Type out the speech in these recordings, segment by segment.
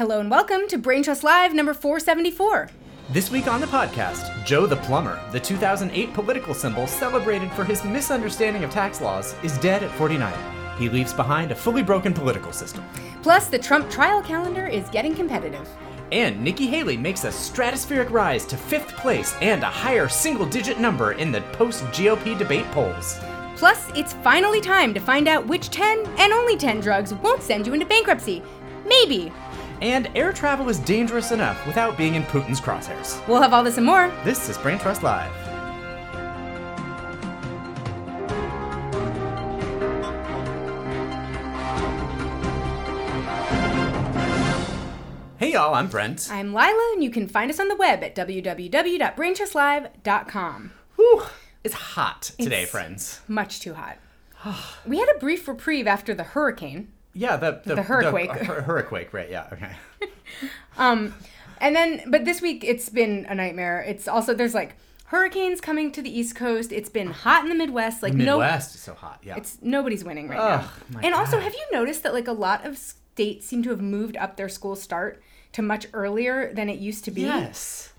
Hello and welcome to Brain Trust Live number 474. This week on the podcast, Joe the Plumber, the 2008 political symbol celebrated for his misunderstanding of tax laws, is dead at 49. He leaves behind a fully broken political system. Plus, the Trump trial calendar is getting competitive. And Nikki Haley makes a stratospheric rise to fifth place and a higher single digit number in the post GOP debate polls. Plus, it's finally time to find out which 10 and only 10 drugs won't send you into bankruptcy. Maybe. And air travel is dangerous enough without being in Putin's crosshairs. We'll have all this and more. This is Brain Trust Live. Hey y'all, I'm Brent. I'm Lila, and you can find us on the web at www.braintrustlive.com. Whew, it's hot today, It's- friends. Much too hot. we had a brief reprieve after the hurricane. Yeah, the the, The hurricane. hur- hurricane, right? Yeah, okay. Um, and then, but this week it's been a nightmare. It's also, there's like hurricanes coming to the East Coast. It's been hot in the Midwest. Like, no. Midwest is so hot. Yeah. It's nobody's winning right Ugh, now. And also, have you noticed that like a lot of states seem to have moved up their school start to much earlier than it used to be? yes.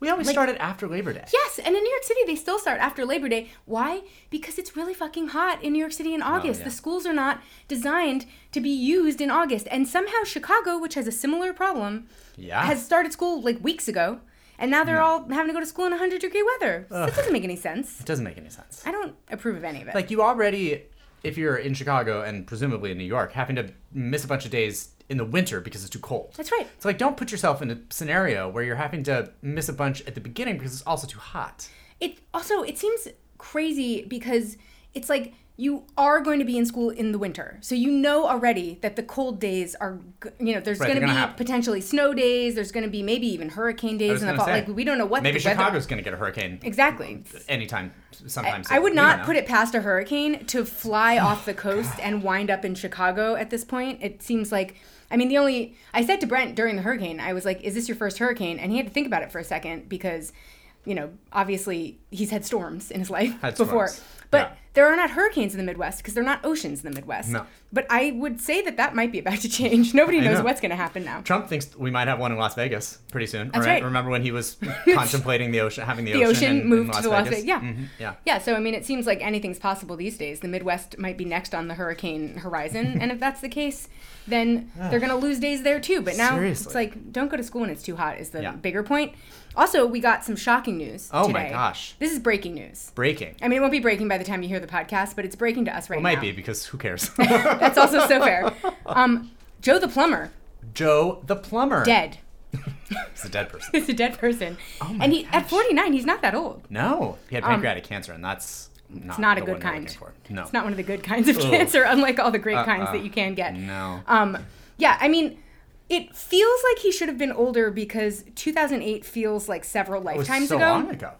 We always Like- started after Labor Day. Yes, and in New York City they still start after Labor Day. Why? Because it's really fucking hot in New York City in oh, August. yeah. The schools are not designed to be used in August. And somehow Chicago, which has a similar problem, Yeah. has started school like weeks ago. And now they're hmm. all having to go to school in 100 degree weather. That doesn't make any sense. It doesn't make any sense. I don't approve of any of it. Like you already, if you're in Chicago and presumably in New York, having to miss a bunch of days in the winter because it's too cold. That's right. So like, don't put yourself in a scenario where you're having to miss a bunch at the beginning because it's also too hot. It also it seems crazy because it's like you are going to be in school in the winter, so you know already that the cold days are, you know, there's Right, going to be happen. potentially snow days. There's going to be maybe even hurricane days in the fall. say, Like we don't know what Maybe Chicago's going to get a hurricane exactly. anytime, sometime. I soon. would not put it past a hurricane to fly oh, off the coast and wind up in Chicago at this point. It seems like, I mean, the only, I said to Brent during the hurricane, I was like, is this your first hurricane? And he had to think about it for a second because, you know, obviously he's had storms in his life Had before. storms. But Yeah. there are not hurricanes in the Midwest because they're not oceans in the Midwest. No. But I would say that that might be about to change. Nobody knows know. what's going to happen now. Trump thinks we might have one in Las Vegas pretty soon. That's right? right. Remember when he was contemplating the ocean, having the, the ocean in, moved in to Las the Las Vegas? Yeah. Mhm, yeah. Yeah, so I mean, it seems like anything's possible these days. The Midwest might be next on the hurricane horizon, and if that's the case, then they're going to lose days there too. But now it's like, don't go to school when it's too hot, is the Yeah. bigger point. Also, we got some shocking news. Oh my gosh. This is breaking news. Breaking. I mean, it won't be breaking by the time you hear the podcast, but it's breaking to us right now. It might be because who cares? That's also so fair. Um, Joe the plumber, Joe the plumber. dead. He's a dead person. He's a dead person. Oh my and he at 49, he's not that old. No, he had pancreatic cancer, and that's not, Um, It's not a good kind. for. No, It's not one of the good kinds of Ugh. cancer, unlike all the great kinds Uh-uh. that you can get. no. Um, yeah, I mean, it feels like he should have been older because 2008 feels like several It was lifetimes so ago. long ago.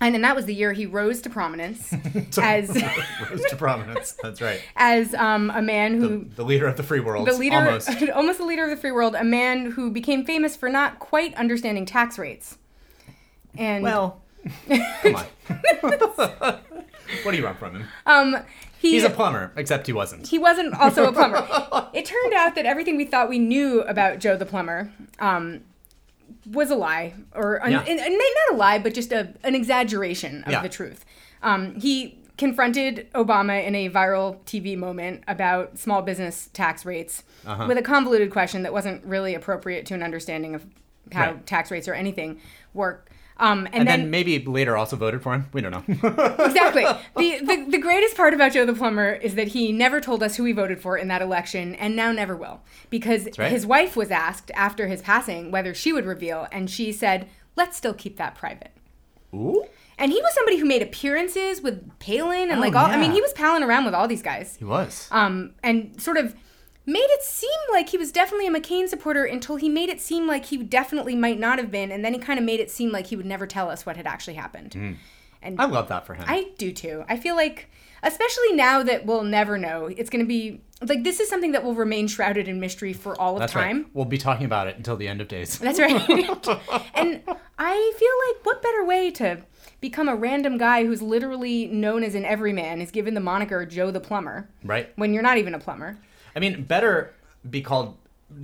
And then that was the year he rose to prominence as Rose to prominence. That's right. as um, a man The, who the leader of the free world. the leader Almost. almost the leader of the free world, a man who became famous for not quite understanding tax rates. And Well, come on. what do you want from him? um he He's a plumber, except he wasn't. he wasn't also a plumber. it turned out that everything we thought we knew about Joe the plumber um, was a lie, or un- Yeah. and, and not a lie, but just a, an exaggeration of Yeah. the truth. Um, he confronted Obama in a viral TV moment about small business tax rates Uh-huh. with a convoluted question that wasn't really appropriate to an understanding of how Right. tax rates or anything work. Um, and, And then, then maybe later also voted for him. We don't know. exactly. The, the the greatest part about Joe the Plumber is that he never told us who he voted for in that election, and now never will, because right. his wife was asked after his passing whether she would reveal, and she said, "Let's still keep that private." Ooh. And he was somebody who made appearances with Palin and Oh, like all. I mean, he was palling around with all these guys, He was. um, and sort of made it seem like he was definitely a McCain supporter until he made it seem like he definitely might not have been, and then he kind of made it seem like he would never tell us what had actually happened. Mm. And I love that for him. I do too. I feel like, especially now that we'll never know, it's going to be like this is something that will remain shrouded in mystery for all of That's time. right. We'll be talking about it until the end of days. That's right. and I feel like what better way to become a random guy who's literally known as an everyman is given the moniker Joe the plumber Right. when you're not even a plumber. I mean, better be called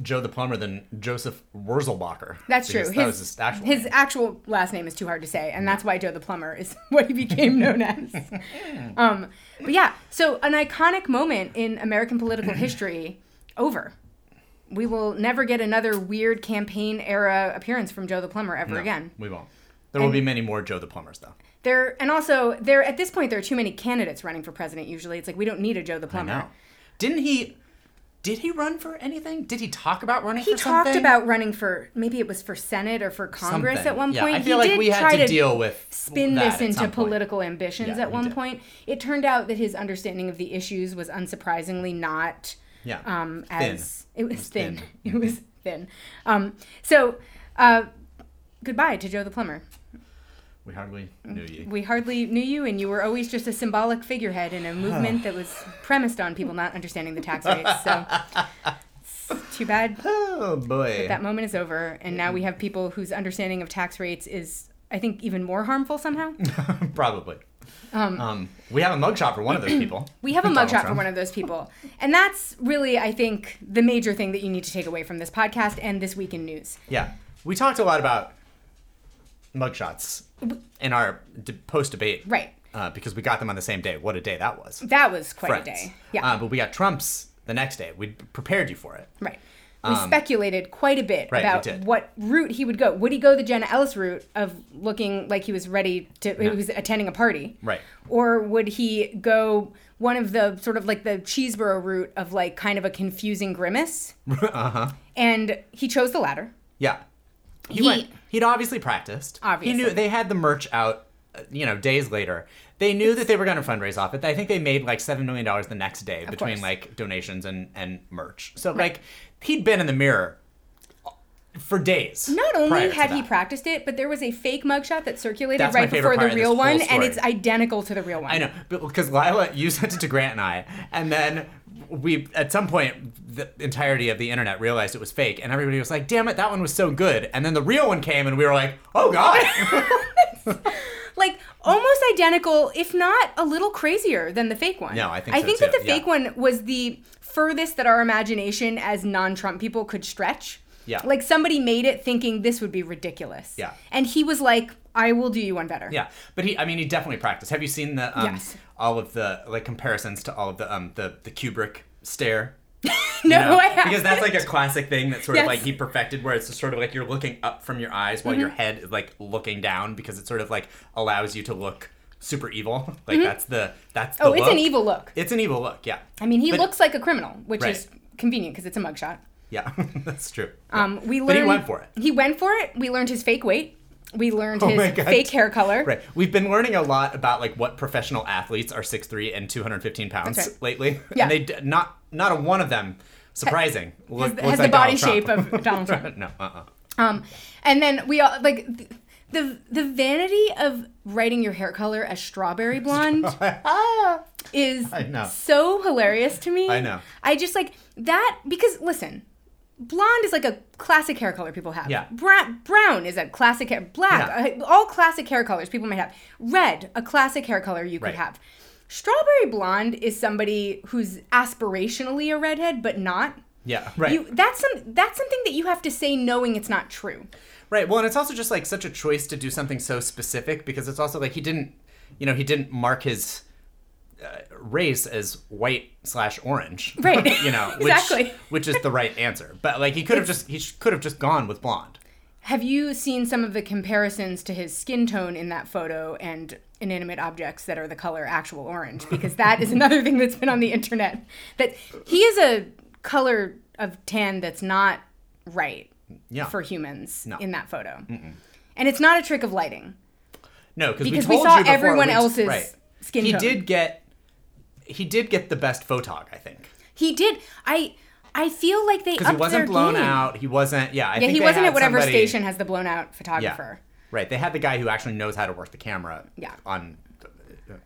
Joe the Plumber than Joseph Wurzelbacher. That's true. His, that his actual his actual last name is too hard to say, and that's why Joe the Plumber is what he became known as. um, but yeah, so an iconic moment in American political history over. We will never get another weird campaign era appearance from Joe the Plumber ever No, again. We won't. There will be many more Joe the Plumbers, though. There and also there at this point there are too many candidates running for president. Usually, it's like we don't need a Joe the Plumber. Didn't he? Did he run for anything? Did he talk about running? He for talked something? about running for maybe it was for Senate or for Congress Something. at one Yeah, point. I feel he like did we had to deal with spin this into some point. political ambitions Yeah, at one did. point. It turned out that his understanding of the issues was unsurprisingly not Yeah. um, Thin. as it was, was thin. thin. It was thin. Um, so uh, goodbye to Joe the plumber. We hardly knew you. We hardly knew you, and you were always just a symbolic figurehead in a movement that was premised on people not understanding the tax rates. So it's too bad Oh boy. that moment is over, and now we have people whose understanding of tax rates is, I think, even more harmful somehow. Probably. Um, we have a mugshot for one of those people. We have a mugshot for one of those people. And that's really, I think, the major thing that you need to take away from this podcast and this week in news. Yeah, we talked a lot about mugshots in our post debate, Right. Uh, because we got them on the same day. What a day that was! That was quite Friends. a day. Yeah. Uh, but we got Trump's the next day. We prepared you for it. right. We speculated quite a bit Um, right, about what route he would go. Would he go the Jenna Ellis route of looking like he was ready to, he was attending a party? Right. Or would he go one of the sort of like the Chesebro route of like kind of a confusing grimace? uh huh. And he chose the latter. Yeah. He, He- went. He'd obviously practiced. Obviously. He knew they had the merch out. uh, You know, days later, they knew that they were going to fundraise off it. I think they made like seven million dollars the next day between course. like donations and and merch. So like he'd been in the mirror for days. Not only had he practiced it, but there was a fake mugshot that circulated That's right before the of real one, and it's identical to the real one. I know, because Lila, you sent it to Grant and I, and then we at some point the entirety of the internet realized it was fake, and everybody was like, "Damn it, that one was so good!" And then the real one came, and we were like, "Oh God!" Like almost identical, if not a little crazier than the fake one. No, I think I so think that the yeah. fake one was the furthest that our imagination as non-Trump people could stretch. Yeah. Like somebody made it thinking this would be ridiculous. Yeah. And he was like, "I will do you one better." yeah, but he, I mean, he definitely practiced. Have you seen the um, Yes. All of the like comparisons to all of the um the the Kubrick stare? No, You know? I haven't. Because that's like a classic thing that sort Yes. of like he perfected, where it's just sort of like you're looking up from your eyes while Mm-hmm. your head is like looking down, because it sort of like allows you to look super evil. Like that's the that's the Mm-hmm. Oh, it's an look. evil look. It's an evil look, yeah. I mean, he But- looks like a criminal, which Right. is convenient because it's a mugshot. Yeah, that's true. Um, we learned But he went for it. He went for it. We learned his fake weight. We learned Oh his fake hair color. Right. We've been learning a lot about like what professional athletes are 6'3 and 215 pounds right. lately. Yeah. And they d- not not a one of them surprising. Look, Has, has the body shape of Donald Trump. no, uh-uh. Um, and then we all like the the vanity of writing your hair color as strawberry blonde is so hilarious to me. I know. I just like that because listen, blonde is like a classic hair color people have. Yeah. Brown, brown is a classic hair. Black, uh, all classic hair colors people might have. Red, a classic hair color you could Right. have. Strawberry blonde is somebody who's aspirationally a redhead but not. Yeah, right. You that's some that's something that you have to say knowing it's not true. Right. Well, and it's also just like such a choice to do something so specific because it's also like he didn't, you know, he didn't mark his Uh, race as white slash orange. Right. you know, which, Exactly. Which is the right answer. But like he could have just he could have just gone with blonde. Have you seen some of the comparisons to his skin tone in that photo and inanimate objects that are the color actual orange? Because that is another thing that's been on the internet. That he is a color of tan that's not right Yeah. for humans No. in that photo. And it's not a trick of lighting. No, because we we saw you before, everyone else's right. skin He tone. did get he did get the best photog, I think. He did. I I feel like they Because he wasn't blown game. out. He wasn't. Yeah, I Yeah, think he wasn't at whatever somebody- station has the blown out Yeah, photographer. right. They had the guy who actually knows how to work the camera. Yeah. On.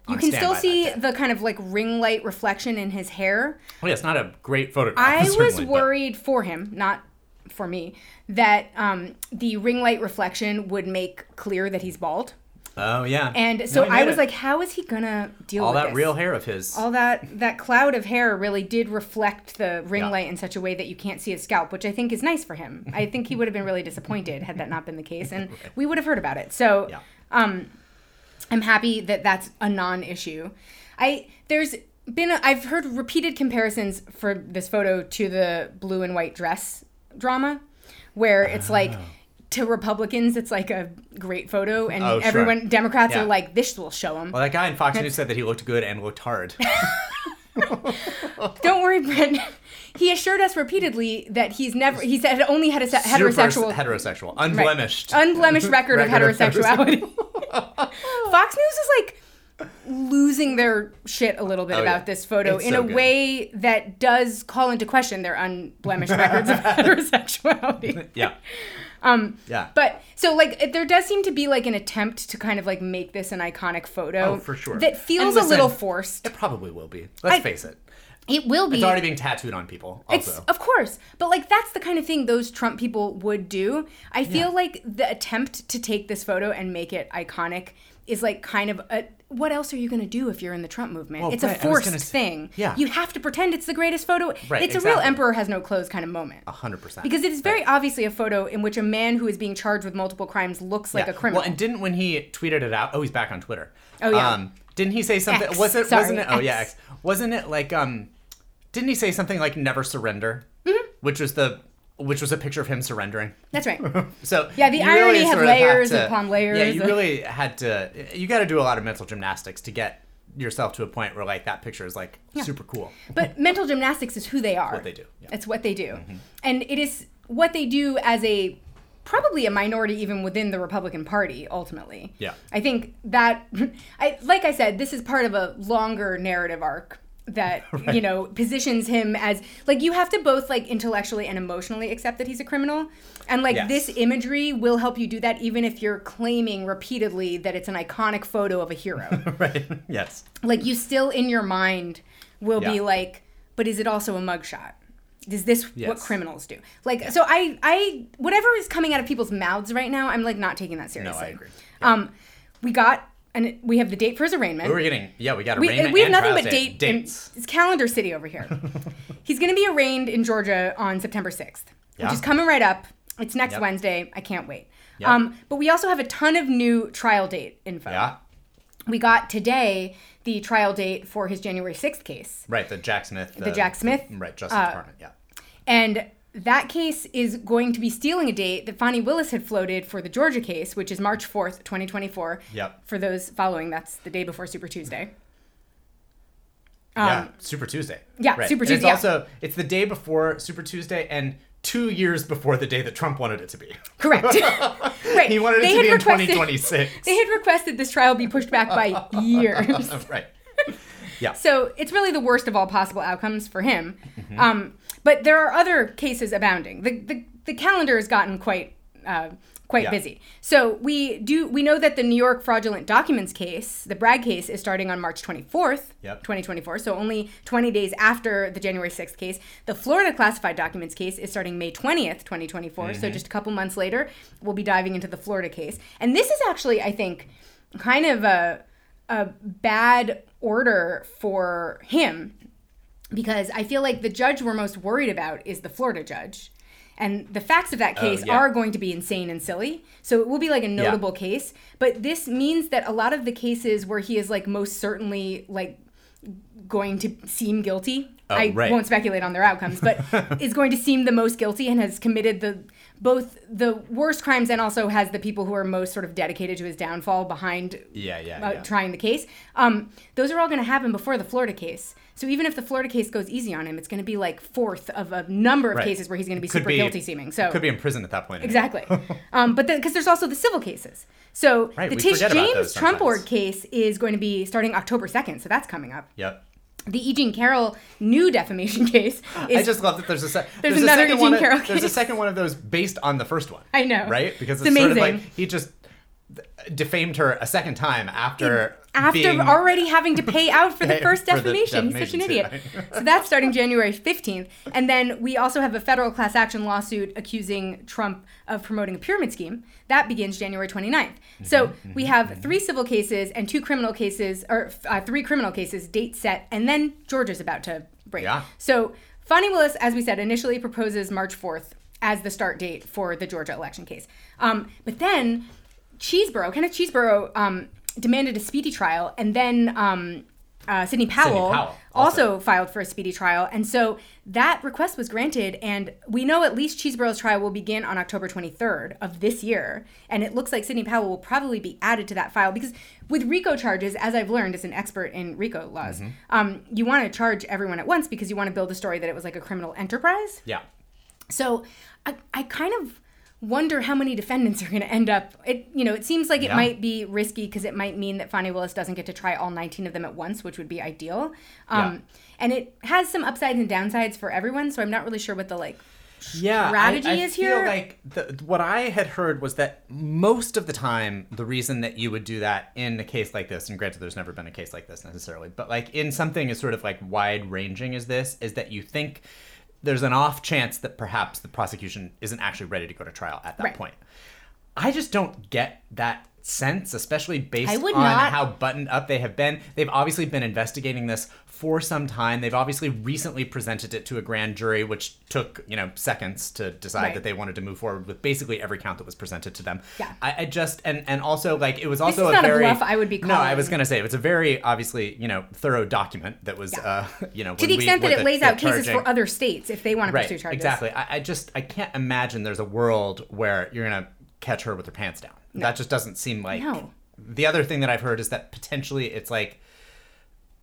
You can still see the kind of like ring light reflection in his hair. Oh, yeah, it's not a great photograph. I was certainly, but- worried for him, not for me, that um, the ring light reflection would make clear that he's bald. Oh yeah. And so No, I was it. like, how is he gonna deal all with all that this? real hair of his. all that that cloud of hair really did reflect the ring Yeah. light in such a way that you can't see his scalp, which I think is nice for him. I think he would have been really disappointed had that not been the case, and we would have heard about it. So, Yeah. um, I'm happy that that's a non-issue. I there's been a, I've heard repeated comparisons for this photo to the blue and white dress drama, where it's like. To Republicans, it's like a great photo, and Oh, sure. everyone Democrats Yeah. are like, "This will show them." well, that guy in Fox News said that he looked good and looked hard. Don't worry, Brent. He assured us repeatedly that he's never. He said only had a se- heterosexual, heterosexual, right, unblemished. unblemished record, of Record of heterosexuality. Fox News is like losing their shit a little bit Oh, about yeah. this photo It's in so a good. way that does call into question their unblemished records of heterosexuality. yeah. Um, Yeah. But so like there does seem to be like an attempt to kind of like make this an iconic photo. Oh, for sure. That feels And a little forced. It probably will be. Let's I- face it. It will be. It's already being tattooed on people. Also. It's of course, but like that's the kind of thing those Trump people would do. I feel Yeah. like the attempt to take this photo and make it iconic is like kind of a what else are you going to do if you're in the Trump movement? Well, it's right, a forced gonna thing. yeah. You have to pretend it's the greatest photo. Right, it's a real emperor has no clothes kind of moment. A hundred percent. Because it is very obviously a photo in which a man who is being charged with multiple crimes looks like Yeah. a criminal. Well, and didn't when he tweeted it out? Oh, he's back on Twitter. Oh, yeah. Um, didn't he say something? X, was it? sorry, wasn't it? Oh yeah. X. X. Wasn't it like um? Didn't he say something like "never surrender"? Mm-hmm. Which was the which was a picture of him surrendering. That's right. So Yeah, the irony really had sort of have layers to- upon layers Yeah, you of- really had to. You got to do a lot of mental gymnastics to get yourself to a point where like that picture is like super cool. But mental gymnastics is who they are. what they do, yeah. Mm-hmm. It's what they do. And it is what they do as a probably a minority even within the Republican Party ultimately. Yeah. I think that I like I said this is part of a longer narrative arc that you know positions him as like you have to both like intellectually and emotionally accept that he's a criminal. And like Yes. this imagery will help you do that even if you're claiming repeatedly that it's an iconic photo of a hero. Right. Yes. like you still in your mind will be like but is it also a mugshot? Is this what criminals do? Like so i i whatever is coming out of people's mouths right now i'm like not taking that seriously no i agree. um we got and we have the date for his arraignment We're getting yeah. We got we, arraignment we have and nothing but date- date dates. it's calendar city over here he's going to be arraigned in georgia on september 6th Yeah. which is coming right up it's next Yep. wednesday i can't wait Yep. um, but we also have a ton of new trial date info Yeah. we got today the trial date for his January 6th case. Right. The Jack Smith. The Jack Smith, right. Justice uh, Department. Yeah. And that case is going to be stealing a date that Fani Willis had floated for the Georgia case, which is March 4th, 2024. Yep. For those following, that's the day before Super Tuesday. yeah. Super Tuesday. Um, yeah, Right. Super And Tuesday, yeah. It's also it's the day before Super Tuesday and two years before the day that Trump wanted it to be. Correct. right. He wanted it They to be in 2026. They had requested this trial be pushed back by years. right. Yeah. So it's really the worst of all possible outcomes for him. Mm-hmm. Um, but there are other cases abounding. The the, the calendar has gotten quite uh, quite Yeah. busy. So we do we know that the New York fraudulent documents case, the Bragg case, is starting on March 24th, Yep. 2024. So only 20 days after the January 6th case. The Florida classified documents case is starting May 20th, 2024. Mm-hmm. So just a couple months later, we'll be diving into the Florida case. And this is actually, I think, kind of a a bad order for him because I feel like the judge we're most worried about is the Florida judge. And the facts of that oh, case Oh, yeah. are going to be insane and silly. So it will be like a notable case. But this means that a lot of the cases where he is like most certainly like going to seem guilty. Oh, I right. won't speculate on their outcomes, but is going to seem the most guilty and has committed the both the worst crimes and also has the people who are most sort of dedicated to his downfall behind Yeah, yeah, uh, yeah. trying the case. Um, those are all going to happen before the Florida case. So even if the Florida case goes easy on him, it's going to be like fourth of a number of Right. cases where he's going to be Could super be- guilty seeming. So Could be in prison at that point. exactly. um, but because there's also the civil cases. So Right, the Tish James Trump. Board case is going to be starting October 2nd. So that's coming up. Yep. The E. Jean Carroll new defamation case is I just love that there's a, se- There's a another second Eugene one of- Carroll There's a second one of those based on the first one. I know. Right? Because It's it's, sort of like he just defamed her a second time after after being- already having to pay out for the first for the defamation. He's such an idiot. so that's starting January 15th. And then we also have a federal class action lawsuit accusing Trump of promoting a pyramid scheme. That begins January 29th. So Mm-hmm, we have three civil cases and two criminal cases, or uh, three criminal cases, date set, and then Georgia's about to break. Yeah. So Fani Willis, as we said, initially proposes March 4th as the start date for the Georgia election case. Um, but then Chesebro, Kenneth Chesebro, um, demanded a speedy trial, and then um, uh, Sidney Powell, Powell, also. also. filed for a speedy trial, and so that request was granted. And we know at least Chesebro's trial will begin on October 23rd of this year, and it looks like Sidney Powell will probably be added to that file because with RICO charges, as I've learned as an expert in RICO laws, um, you want to charge everyone at once because you want to build a story that it was like a criminal enterprise. Yeah. So I, I kind of wonder how many defendants are going to end up. It you know it seems like it Yeah. might be risky because it might mean that Fani Willis doesn't get to try all 19 of them at once, which would be ideal. Um, And it has some upsides and downsides for everyone, so I'm not really sure what the like. yeah, strategy I, I is feel here. like the, what I had heard was that most of the time, the reason that you would do that in a case like this, and granted, there's never been a case like this necessarily, but like in something as sort of like wide ranging as this, is that you think there's an off chance that perhaps the prosecution isn't actually ready to go to trial at that Right. point. I just don't get that sense, especially based on not- how buttoned up they have been. They've obviously been investigating this for some time. They've obviously recently presented it to a grand jury, which took you know seconds to decide Right. that they wanted to move forward with basically every count that was presented to them. Yeah. I, I just and and also like it was also this is a not a bluff I would be no. I was gonna say it was a very obviously you know thorough document that was Yeah. uh you know To the extent that it lays out cases for other states if they want to right pursue charges. exactly. I, I just I can't imagine there's a world where you're gonna catch her with her pants down. That just doesn't seem like. No. The other thing that I've heard is that potentially it's like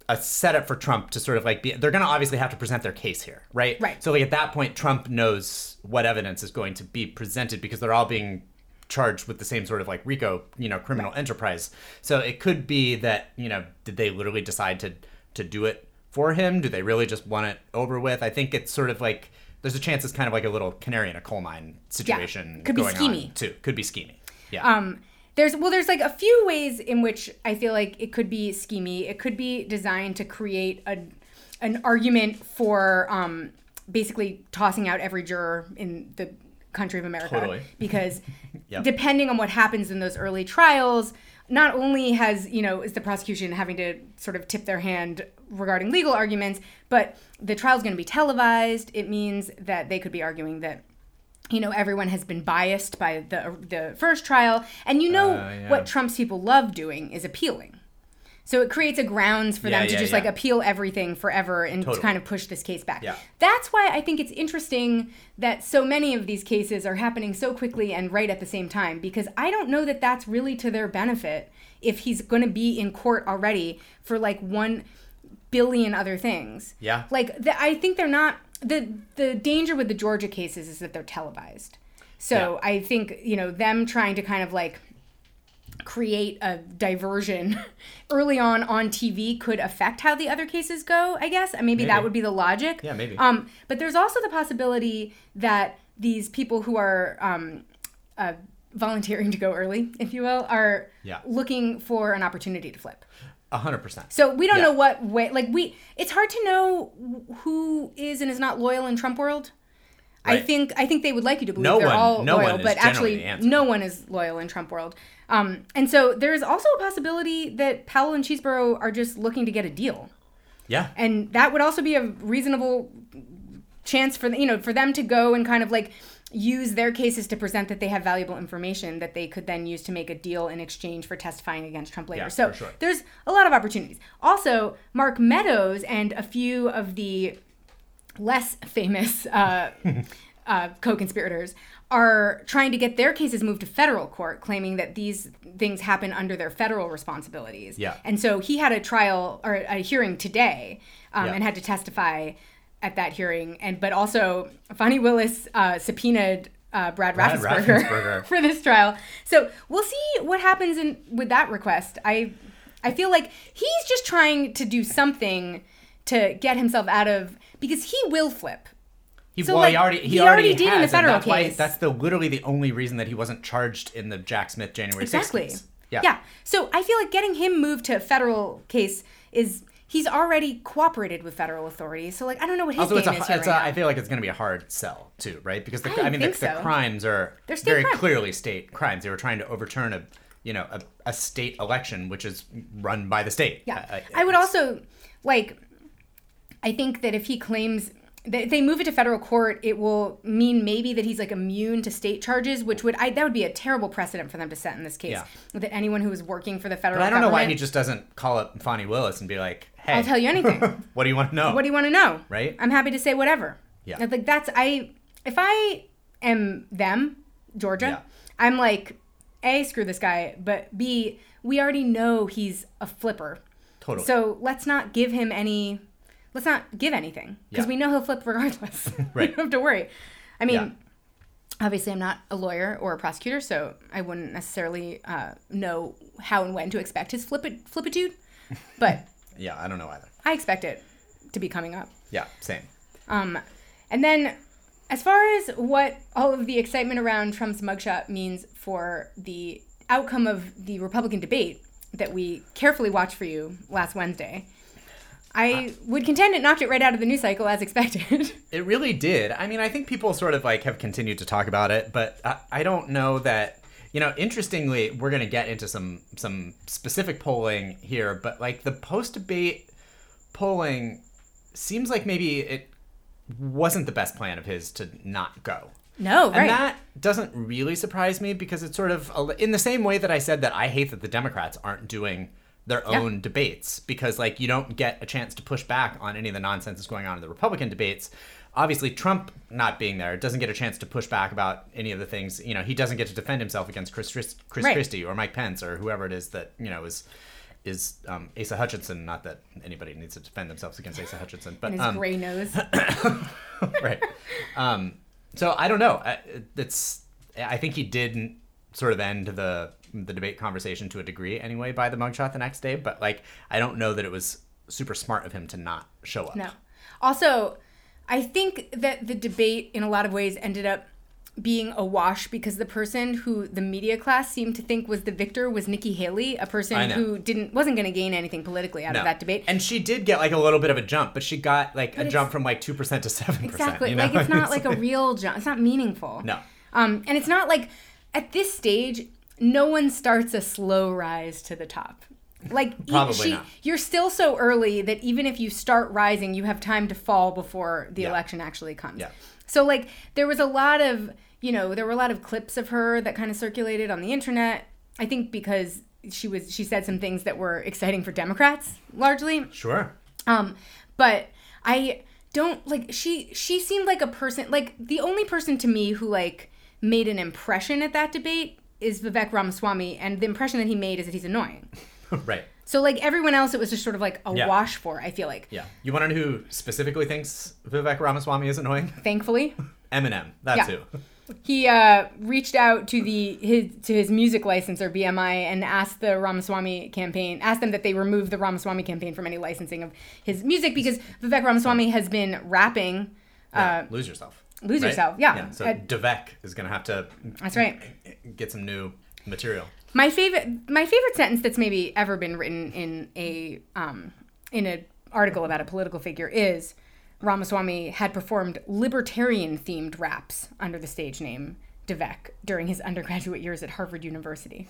a setup for Trump to sort of like be they're going to obviously have to present their case here, right? Right. So like at that point Trump knows what evidence is going to be presented because they're all being charged with the same sort of like RICO, you know, criminal enterprise. So it could be that, you know, did they literally decide to to do it for him? Do they really just want it over with? I think it's sort of like there's a chance it's kind of like a little canary in a coal mine situation Yeah. Could be on too. Could be schemy. Yeah. Um, there's well, there's like a few ways in which I feel like it could be schemy. It could be designed to create a an argument for um, basically tossing out every juror in the country of America. Totally. Because Yep. depending on what happens in those early trials, not only has you know is the prosecution having to sort of tip their hand regarding legal arguments, but the trial's going to be televised. It means that they could be arguing that you know everyone has been biased by the the first trial and you know Uh, yeah. what Trump's people love doing is appealing. So it creates a grounds for Yeah, them to yeah, just like appeal everything forever and to kind of push this case back. That's why i think it's interesting that so many of these cases are happening so quickly and right at the same time because i don't know that that's really to their benefit if he's going to be in court already for like 1 billion other things. Yeah. like the, i think they're not the the danger with the georgia cases is that they're televised. So i think you know them trying to kind of like create a diversion early on on tv could affect how the other cases go i guess. Maybe, that would be the logic. Yeah, maybe. um but there's also the possibility that these people who are um uh, volunteering to go early if you will are Yeah. looking for an opportunity to flip hundred percent. so we don't Yeah. know what way. Like we, it's hard to know who is and is not loyal in Trump world. I think I think they would like you to believe No they're one- all no loyal, but actually no one is loyal in Trump world. Um, and so there's also a possibility that Powell and Chesebro are just looking to get a deal, Yeah. and that would also be a reasonable chance for the- you know for them to go and kind of like use their cases to present that they have valuable information that they could then use to make a deal in exchange for testifying against Trump later. Yeah, so sure. there's a lot of opportunities. Also, Mark Meadows and a few of the less famous uh, uh, co-conspirators are trying to get their cases moved to federal court, claiming that these things happen under their federal responsibilities. Yeah. And so he had a trial or a hearing today, um, Yeah. and had to testify at that hearing. And but also, Fani Willis uh, subpoenaed. Uh, Brad, Brad Raffensperger, Raffensperger. for this trial, so we'll see what happens in with that request. I, I feel like he's just trying to do something to get himself out of because he will flip. He, So, well, like, he already he, he already did in the federal that's why- case. that's the literally the only reason that he wasn't charged in the Jack Smith January 6th Exactly. case. Yeah. Yeah. So I feel like getting him moved to a federal case is he's already cooperated with federal authorities. So like I don't know what his Also, it's game a, is here it's right a. I feel like it's going to be a hard sell too, right? Because the, I I, mean, the, think the so. crimes are They're state very crimes. clearly state crimes. They were trying to overturn a, you know, a, a state election which is run by the state. Yeah. Uh, I would also like I think that if he claims that if they move it to federal court, it will mean maybe that he's like immune to state charges, which would I that would be a terrible precedent for them to set in this case. Yeah. That anyone who is working for the federal But I don't know why he just doesn't call up Fani Willis and be like, "Hey, I'll tell you anything. what do you want to know?" what do you want to know? Right? I'm happy to say whatever. Yeah. Like that's I if I am them, Georgia, Yeah. I'm like, A, screw this guy, but B, we already know he's a flipper. Totally. So let's not give him any let's not give anything. Because Yeah. we know he'll flip regardless. Right. you don't have to worry. I mean, Yeah. obviously I'm not a lawyer or a prosecutor, so I wouldn't necessarily uh, know how and when to expect his flip flipitude. But yeah, I don't know either. I expect it to be coming up. Yeah, same. Um, and then, as far as what all of the excitement around Trump's mugshot means for the outcome of the Republican debate that we carefully watched for you last Wednesday, I would contend it knocked it right out of the news cycle as expected. It really did. I mean, I think people sort of like have continued to talk about it, but I, I don't know that. You know, interestingly, we're going to get into some some specific polling here, but like the post debate polling seems like maybe it wasn't the best plan of his to not go. no, right? And right. that doesn't really surprise me because it's sort of a- in the same way that I said that I hate that the Democrats aren't doing their Yeah. own debates because like you don't get a chance to push back on any of the nonsense that's going on in the Republican debates. Obviously, Trump not being there doesn't get a chance to push back about any of the things. You know, he doesn't get to defend himself against Chris Chris, Chris Right. Christie or Mike Pence or whoever it is that you know is is um, Asa Hutchinson. Not that anybody needs to defend themselves against Asa Hutchinson, but and his um, gray nose. right. Um, so I don't know. I, it's I think he did sort of end the the debate conversation to a degree anyway by the mugshot the next day, but like I don't know that it was super smart of him to not show up. No. Also, I think that the debate in a lot of ways ended up being a wash because the person who the media class seemed to think was the victor was Nikki Haley, a person who didn't wasn't going to gain anything politically out No. of that debate. And she did get like a little bit of a jump, but she got like a jump from like two percent to seven percent. Exactly. You know? Like it's not like a real jump. It's not meaningful. No. Um, and it's not like at this stage, no one starts a slow rise to the top. Like Probably she, not. you're still so early that even if you start rising, you have time to fall before the Yeah. election actually comes. Yeah. So like there was a lot of you know there were a lot of clips of her that kind of circulated on the internet. I think because she was she said some things that were exciting for Democrats largely. Sure. Um, but I don't like she she seemed like a person like the only person to me who like made an impression at that debate is Vivek Ramaswamy and the impression that he made is that he's annoying. right. So like everyone else it was just sort of like a Yeah. wash for, I feel like. Yeah. You want to know who specifically thinks Vivek Ramaswamy is annoying? Thankfully. Eminem. That's Yeah. who. He uh, reached out to the his to his music licensor BMI and asked the Ramaswamy campaign, asked them that they remove the Ramaswamy campaign from any licensing of his music because Vivek Ramaswamy has been rapping. Yeah, Uh, lose yourself. lose yourself, yeah. So Uh, Da Vek is gonna have to That's right. get some new material. My favorite my favorite sentence that's maybe ever been written in a um, in an article about a political figure is Ramaswamy had performed libertarian themed raps under the stage name Da Vek during his undergraduate years at Harvard University.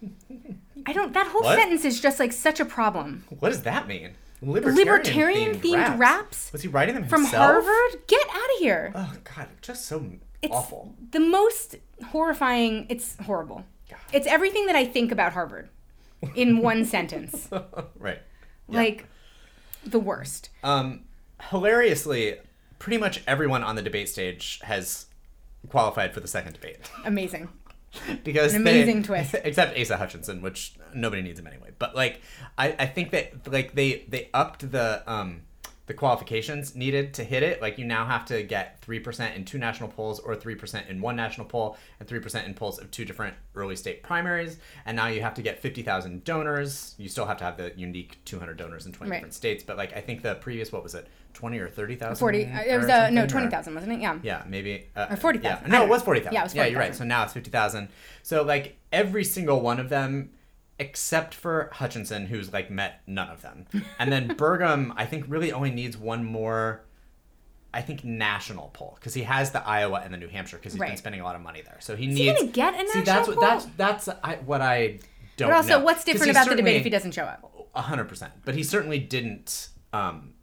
I don't that whole What? sentence is just like such a problem. What does that mean? Libertarian, Libertarian themed raps? Was he writing them From himself? Harvard? Get out of here. Oh God, just so It's awful. the most horrifying it's horrible. It's everything that I think about Harvard in one sentence. right. Like the worst. Um, hilariously, pretty much everyone on the debate stage has qualified for the second debate Amazing. because An they- amazing twist. except Asa Hutchinson, which nobody needs him anyway. But like, I, I think that like they they upped the um the qualifications needed to hit it. Like you now have to get three percent in two national polls, or three percent in one national poll, and three percent in polls of two different early state primaries. And now you have to get fifty thousand donors. You still have to have the unique two hundred donors in twenty Right. different states. But like I think the previous what was it, twenty or thirty thousand? 40 uh, it was uh, no 20,000 wasn't it yeah Yeah, maybe. Uh, Or 40,000. Yeah. No, it was know. 40,000. Yeah, it was Yeah, you're right. So now it's 50,000. So, like, every single one of them except for Hutchinson, who's like met none of them. And then Burgum, I think, really only needs one more. I think national poll because he has the Iowa and the New Hampshire because he's been spending a lot of money there. So he he needs. gonna get a See, that's what poll? that's that's I, what I don't. Know. But also, know. what's different about the debate if he doesn't show up? a hundred percent. But he certainly didn't. Um,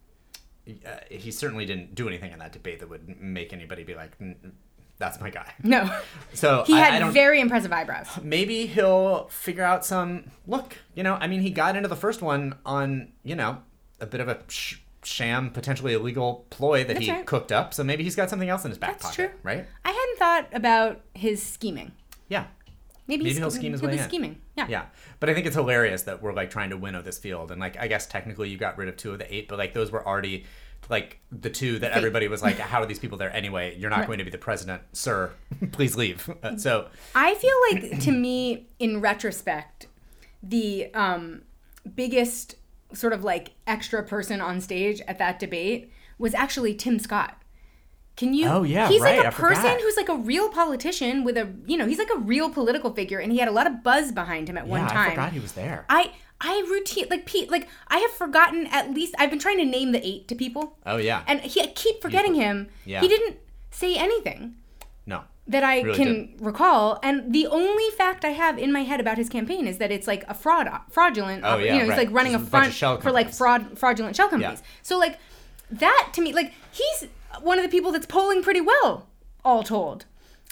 uh, he certainly didn't do anything in that debate that would make anybody be like, "Mm, "That's my guy." No. So He I, had I very impressive eyebrows. maybe he'll figure out some look. You know, I mean, he got into the first one on you know a bit of a sh- sham, potentially illegal ploy that That's he right. cooked up. So maybe he's got something else in his back That's pocket, true. right? I hadn't thought about his scheming. Yeah. Maybe, Maybe he's, he'll scheme his way in. scheming. Yeah. Yeah, but I think it's hilarious that we're like trying to winnow this field, and like I guess technically you got rid of two of the eight, but like those were already like the two that everybody was like, "How are these people there anyway? You're not Right. going to be the president, sir. Please leave." Uh, so I feel like, to me, in retrospect, the um, biggest sort of like extra person on stage at that debate was actually Tim Scott. Can you? Oh, yeah, he's right, like a I forgot. person who's like a real politician with a you know he's like a real political figure, and he had a lot of buzz behind him at one time. I forgot he was there. I I routine like Pete like I have forgotten at least I've been trying to name the eight to people, oh yeah, and he I keep forgetting him. Yeah. He didn't say anything no, that I Really can recall. And the only fact I have in my head about his campaign is that it's like a fraud, fraudulent. Oh, uh, yeah, you know, he's like running Just a a front shell for like fraud, fraudulent shell companies. So like that to me, like he's one of the people that's polling pretty well, all told.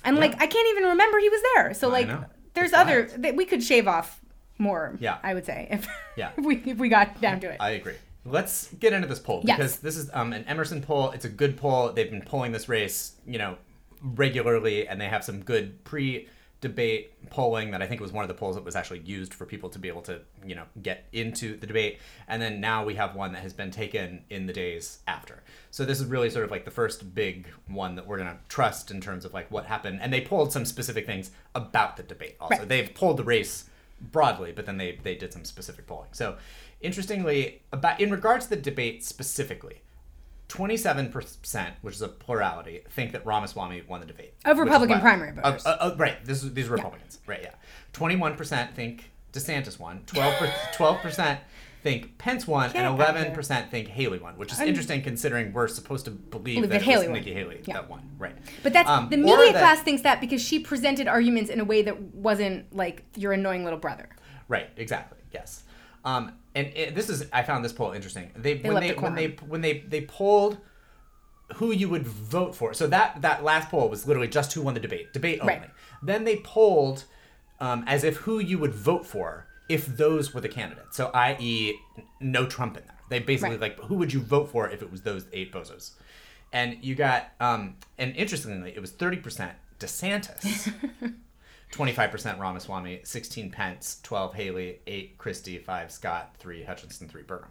And like I can't even remember he was there. So like there's It's other that we could shave off more. Yeah. I would say if Yeah. if we if we got down to it. I agree. Let's get into this poll Yes. because this is um, an Emerson poll. It's a good poll. They've been polling this race, you know, regularly, and they have some good pre-debate polling that I think was one of the polls that was actually used for people to be able to, you know, get into the debate. And then now we have one that has been taken in the days after. So this is really sort of like the first big one that we're gonna trust in terms of like what happened. And they polled some specific things about the debate. Also, Right. they've polled the race broadly, but then they they did some specific polling. So, interestingly, about in regards to the debate specifically, twenty-seven percent, which is a plurality, think that Ramaswamy won the debate Of Republican primary voters. uh, uh, right. This is, these are Republicans. Right. Yeah. Twenty-one percent think DeSantis won. 12 percent think Pence won, Get and eleven percent think Haley won, which is interesting considering we're supposed to believe, Believe that, that it was Haley. Nikki Haley Yeah. that won. Right. But that's Um, the media that- class thinks that because she presented arguments in a way that wasn't like your annoying little brother. Right, exactly. Yes. Um, and it, this is I found this poll interesting. They, when they decorum. when they when they they polled who you would vote for. So that that last poll was literally just who won the debate, debate only. Right. Then they polled um, as if who you would vote for if those were the candidates. So i.e. no Trump in there. They basically Right. like who would you vote for if it was those eight bozos. And you got um, and interestingly it was 30% DeSantis. 25% Ramaswamy, 16 Pence, 12 Haley, 8 Christie, 5 Scott, 3 Hutchinson, 3 Burgum.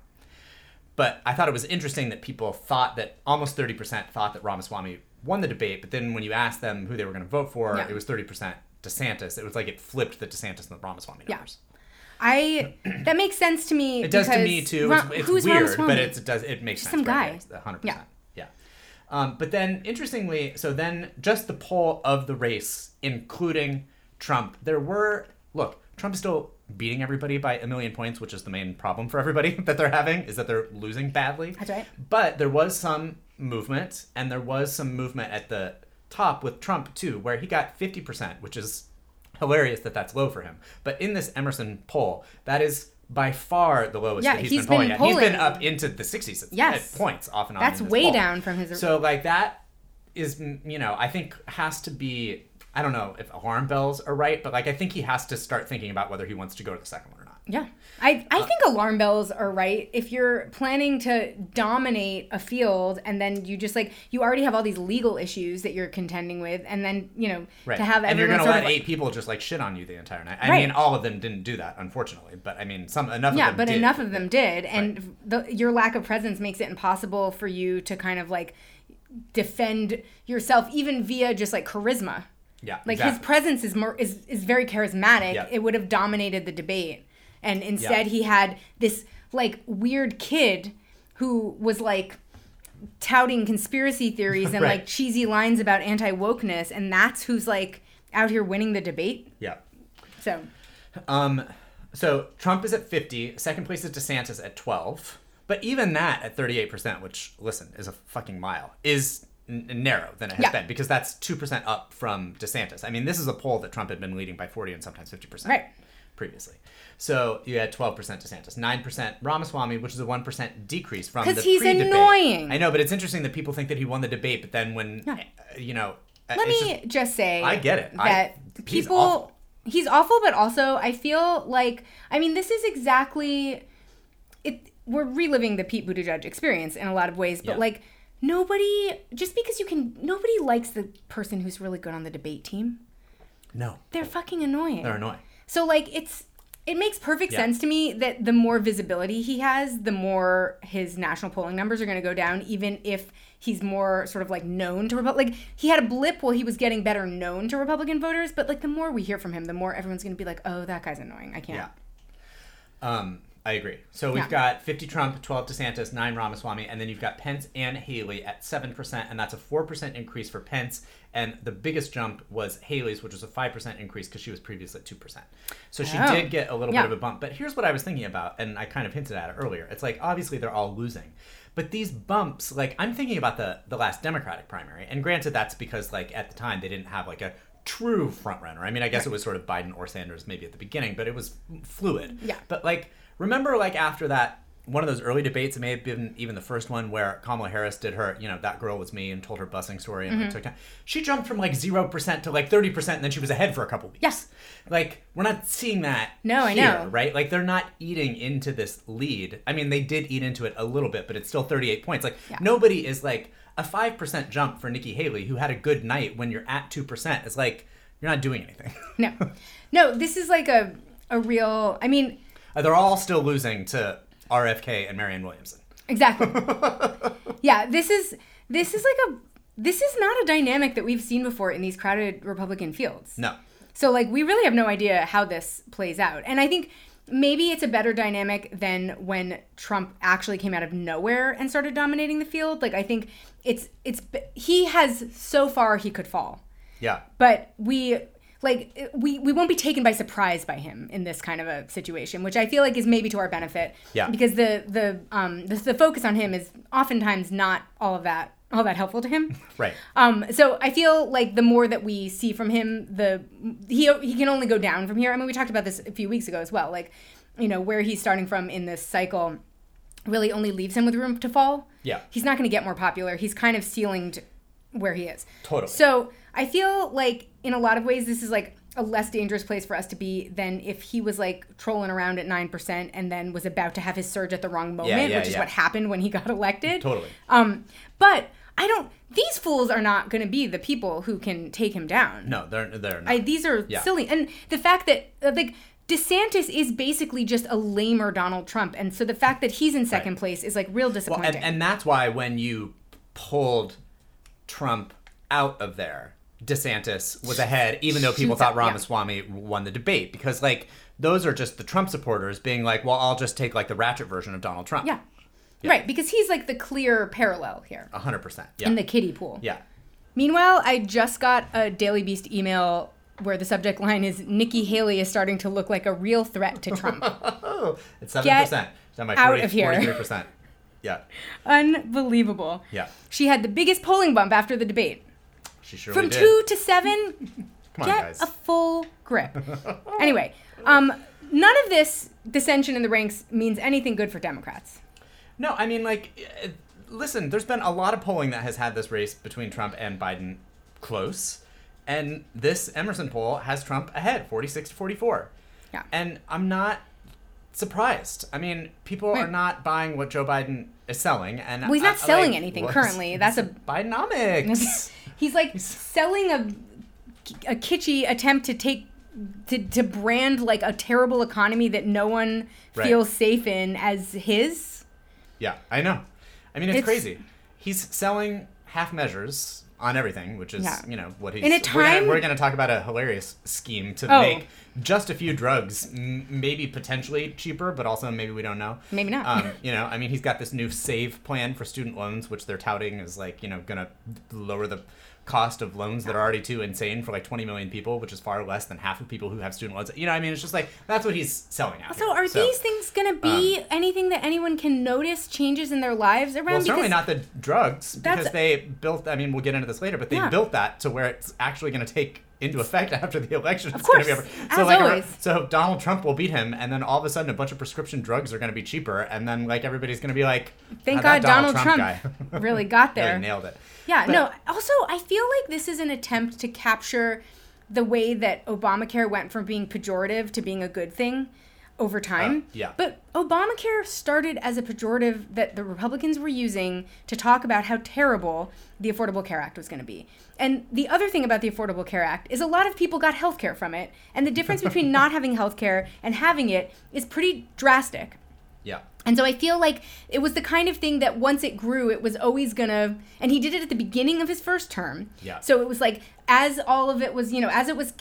But I thought it was interesting that people thought that almost 30% thought that Ramaswamy won the debate, but then when you asked them who they were going to vote for, Yeah. it was 30% DeSantis. It was like it flipped the DeSantis and the Ramaswamy numbers. Yeah. I that makes sense to me. It does to me too. Ra- It's, it's weird, Ramaswamy? but it's, it does it makes Just sense. some right? guy. Hundred Yeah. percent. Yeah. Um, but then interestingly, so then just the poll of the race, including Trump, there were look. Trump is still beating everybody by a million points, which is the main problem for everybody that they're having is that they're losing badly. That's right. But there was some movement, and there was some movement at the top with Trump too, where he got fifty percent, which is hilarious that that's low for him. But in this Emerson poll, that is by far the lowest Yeah, that he's, he's been polling been at. He's been up into the 60s Yes. at points off and on. That's way poll. down from his. So like that is you know I think has to be I don't know if alarm bells are right, but like I think he has to start thinking about whether he wants to go to the second one or not. yeah, I I think alarm bells are right. If you're planning to dominate a field and then you just like you already have all these legal issues that you're contending with, and then you know Right. to have and you're everyone gonna sort let like- eight people just like shit on you the entire night. I Right. mean, all of them didn't do that, unfortunately, but I mean, some enough. yeah, of them but did. enough of them did, and the, your lack of presence makes it impossible for you to kind of like defend yourself, even via just like charisma. Yeah, Like his presence is more is is very charismatic. Yeah. It would have dominated the debate, and instead Yeah. he had this like weird kid who was like touting conspiracy theories and Right. like cheesy lines about anti wokeness, and that's who's like out here winning the debate. Yeah. So Um, So Trump is at 50. Second place is DeSantis at 12. But even that at 38%, which, listen, is a fucking mile, is n- narrow than it has Yeah. been because that's 2% up from DeSantis. I mean, this is a poll that Trump had been leading by 40 and sometimes 50% Right. previously. So you had 12% DeSantis, 9% Ramaswamy, which is a 1% decrease from the he's pre-debate. annoying. I know, but it's interesting that people think that he won the debate, but then when, Yeah. uh, you know, uh, Let me just- just, say I get it. I- that he's people awful. he's awful, but also I feel like I mean this is exactly it. We're reliving the Pete Buttigieg experience in a lot of ways, but Yeah. like nobody just because you can nobody likes the person who's really good on the debate team. no, They're fucking annoying. they're annoying. So like it's it makes perfect Yeah. sense to me that the more visibility he has, the more his national polling numbers are going to go down even if he's more sort of like known to Repu- like he had a blip while he was getting better known to Republican voters, but like the more we hear from him, the more everyone's going to be like, "Oh, that guy's annoying. I can't." Yeah. Um, I agree. So we've Yeah. got 50 Trump, 12 DeSantis, 9 Ramaswamy, and then you've got Pence and Haley at 7%, and that's a 4% increase for Pence. And the biggest jump was Haley's, which was a 5% increase because she was previously at 2%. So she Oh. did get a little Yeah. bit of a bump. But here's what I was thinking about, and I kind of hinted at it earlier. It's like, obviously, they're all losing. But these bumps, like, I'm thinking about the, the last Democratic primary. And granted, that's because, like, at the time, they didn't have, like, a true front runner. I mean, I guess it was sort of Biden or Sanders maybe at the beginning, but it was fluid. Yeah. But like, remember, like after that, one of those early debates, it may have been even the first one where Kamala Harris did her, you know, that girl was me and told her busing story and Mm-hmm. like, took time. She jumped from like zero percent to like thirty percent, and then she was ahead for a couple weeks. Yes. Like we're not seeing that. No, I know. right? Like they're not eating into this lead. I mean, they did eat into it a little bit, but it's still thirty-eight points. Like Yeah. nobody is like a five percent jump for Nikki Haley, who had a good night when you're at two percent. It's like you're not doing anything. No. No, this is like a a real I mean, Uh, they're all still losing to RFK and Marianne Williamson. Exactly. yeah, this is this is like a this is not a dynamic that we've seen before in these crowded Republican fields. No. So like we really have no idea how this plays out. And I think maybe it's a better dynamic than when Trump actually came out of nowhere and started dominating the field. Like I think it's it's he has so far he could fall. Yeah. But we like we we won't be taken by surprise by him in this kind of a situation, which I feel like is maybe to our benefit. Yeah. Because the the um the, the focus on him is oftentimes not all of that all that helpful to him. Right. Um, so I feel like the more that we see from him, the he he can only go down from here. I mean, we talked about this a few weeks ago as well. Like, you know, where he's starting from in this cycle really only leaves him with room to fall. Yeah. He's not going to get more popular. He's kind of ceilinged where he is. Totally. So I feel like in a lot of ways this is like a less dangerous place for us to be than if he was like trolling around at nine percent and then was about to have his surge at the wrong moment, yeah, which is yeah. what happened when he got elected. Totally. Um, but I don't. These fools are not going to be the people who can take him down. No, they're they're not. I, these are Yeah. silly, and the fact that uh, like DeSantis is basically just a lamer Donald Trump, and so the fact that he's in second Right. place is like real well, disappointing. and, and that's why when you pulled Trump out of there, DeSantis was ahead, even though people thought up, yeah. Ramaswamy won the debate because like those are just the Trump supporters being like, well, I'll just take like the ratchet version of Donald Trump. yeah. right, because he's like the clear parallel here A hundred percent. Yeah. in the kiddie pool. yeah. Meanwhile, I just got a Daily Beast email where the subject line is Nikki Haley is starting to look like a real threat to Trump. Oh, it's seven Get percent. It's on my out 40, of here. 43%. Yeah. Unbelievable. Yeah. She had the biggest polling bump after the debate. She surely From did. two to seven, Come on, get guys. a full grip. anyway, um, none of this dissension in the ranks means anything good for Democrats. No, I mean, like, uh, listen, there's been a lot of polling that has had this race between Trump and Biden close. And this Emerson poll has Trump ahead, 46 to 44. Yeah. And I'm not surprised. I mean, people are not buying what Joe Biden is selling. And Well, he's not I, selling like, anything currently. That's a Bidenomics. he's like selling a a kitschy attempt to take to, to brand like a terrible economy that no one Right. feels safe in as his. yeah, I know. I mean, it's, It's- crazy. He's selling half measures on everything, which is, Yeah. you know, what he's. In a time- we're going to talk about a hilarious scheme to Oh. make just a few drugs, m- maybe potentially cheaper, but also maybe we don't know. Maybe not. Um, you know, I mean, he's got this new save plan for student loans, which they're touting is like, you know, going to lower the cost of loans that are already too insane for like 20 million people, which is far less than half of people who have student loans. You know, I mean, it's just like that's what he's selling out. So here. are these things going to be um, anything that anyone can notice changes in their lives around? Well, certainly not the drugs because they built. I mean, we'll get into this later, but they Yeah. built that to where it's actually going to take into effect after the election. Of It's gonna be course, over. as so like, always. so Donald Trump will beat him, and then all of a sudden, a bunch of prescription drugs are going to be cheaper, and then like everybody's going to be like, Thank God Donald Trump guy really got really there. nailed it." Yeah, But- no. Also, I feel like this is an attempt to capture the way that Obamacare went from being pejorative to being a good thing over time. Uh, yeah. But Obamacare started as a pejorative that the Republicans were using to talk about how terrible the Affordable Care Act was going to be. And the other thing about the Affordable Care Act is a lot of people got health care from it. And the difference between not having health care and having it is pretty drastic. Yeah. And so I feel like it was the kind of thing that once it grew, it was always gonna. And he did it at the beginning of his first term. Yeah. So it was like as all of it was, you know, as it was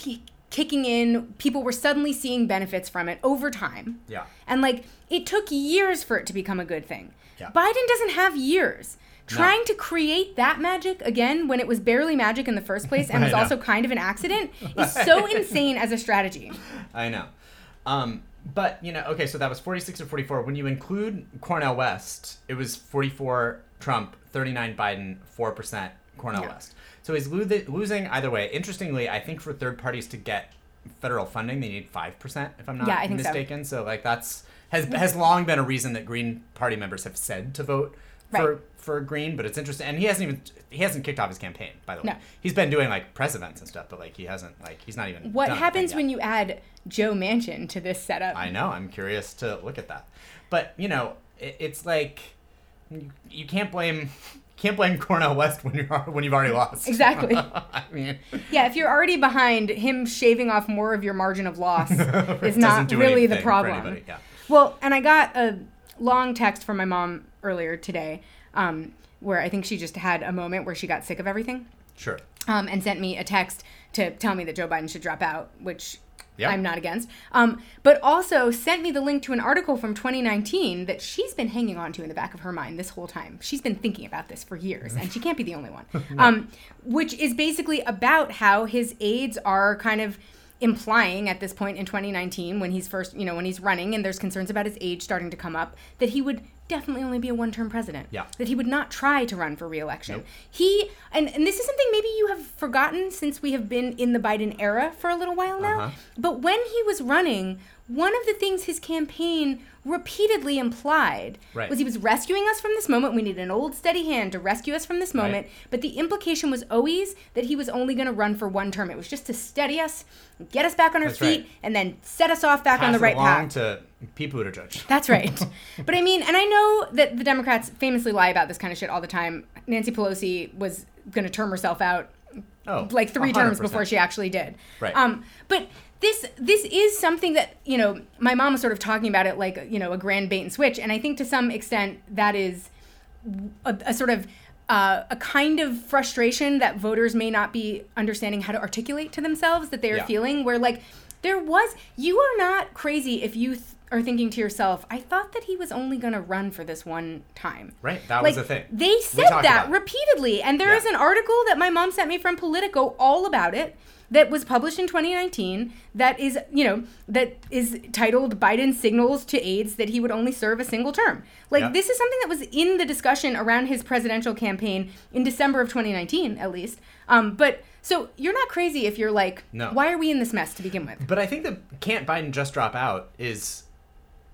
kicking in, people were suddenly seeing benefits from it over time. Yeah. And like it took years for it to become a good thing. Yeah. Biden doesn't have years. Trying to create that magic again when it was barely magic in the first place and was know. also kind of an accident is so insane as a strategy. I know. Um, but you know, okay, so that was 46 to 44. When you include Cornel West, it was 44 Trump, 39 Biden, 4% Cornel Yeah. West. So he's lo- losing either way. Interestingly, I think for third parties to get federal funding, they need 5%, if I'm not Yeah, think so. mistaken. So. like that's has has long been a reason that Green Party members have said to vote for Right. for Green, but it's interesting. And he hasn't even he hasn't kicked off his campaign, by the way. No. He's been doing like press events and stuff, but like he hasn't like he's not even What happens when you add Joe Manchin to this setup? I know. I'm curious to look at that. But you know, it, it's like you, you can't blame can't blame Cornel West when you're when you've already lost. Exactly. I mean, Yeah, if you're already behind, him shaving off more of your margin of loss is doesn't really the problem. yeah. Well, and I got a long text from my mom earlier today, um, where I think she just had a moment where she got sick of everything, Sure. um, and sent me a text to tell me that Joe Biden should drop out, which Yeah. I'm not against. Um, but also sent me the link to an article from 2019 that she's been hanging on to in the back of her mind this whole time. She's been thinking about this for years, and she can't be the only one. um, which is basically about how his aides are kind of implying at this point in 2019 when he's first, you know, when he's running and there's concerns about his age starting to come up that he would definitely only be a one-term president. Yeah. That he would not try to run for reelection. Nope. He and, and this is something maybe you have forgotten since we have been in the Biden era for a little while now. Uh-huh. But when he was running, one of the things his campaign repeatedly implied Right. was he was rescuing us from this moment. We need an old steady hand to rescue us from this moment. But the implication was always that he was only going to run for one term. It was just to steady us, get us back on our That's feet, right. and then set us off back on Pass the it right path. to Pete Buttigieg. That's right. but I mean, and I know that the Democrats famously lie about this kind of shit all the time. Nancy Pelosi was going to term herself out Oh, like three terms 100%. before she actually did. Right. Um, but this this is something that you know my mom was sort of talking about it like you know a grand bait and switch, and I think to some extent that is a, a sort of uh, a kind of frustration that voters may not be understanding how to articulate to themselves that they are Yeah. feeling. Where like there was, you are not crazy if you. Th- are thinking to yourself, I thought that he was only going to run for this one time. Right, that like, was the thing. They said that repeatedly, and there Yeah. is an article that my mom sent me from Politico all about it that was published in 2019 that is you know that is titled biden signals to aides that he would only serve a single term like Yeah. this is something that was in the discussion around his presidential campaign in december of 2019 at least um, but so you're not crazy if you're like No. why are we in this mess to begin with But I think that can't Biden just drop out is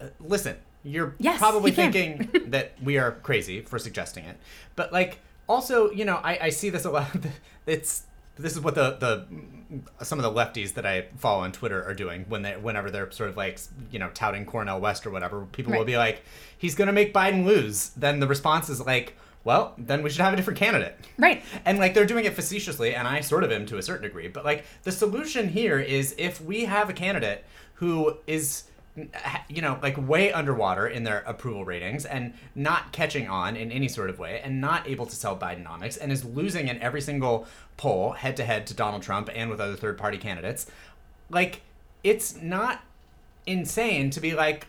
uh, listen, you're Yes, probably thinking that we are crazy for suggesting it. But like also, you know, I, I see this a lot it's this is what the the mm-hmm. some of the lefties that I follow on Twitter are doing when they whenever they're sort of like you know touting Cornel West or whatever. People will be like, he's gonna make Biden lose. Then the response is like, well, then we should have a different candidate. right And like they're doing it facetiously, and I sort of am to a certain degree. But like the solution here is if we have a candidate who is, you know, like way underwater in their approval ratings and not catching on in any sort of way, and not able to sell Bidenomics, and is losing in every single poll head to head to Donald Trump and with other third party candidates, like it's not insane to be like,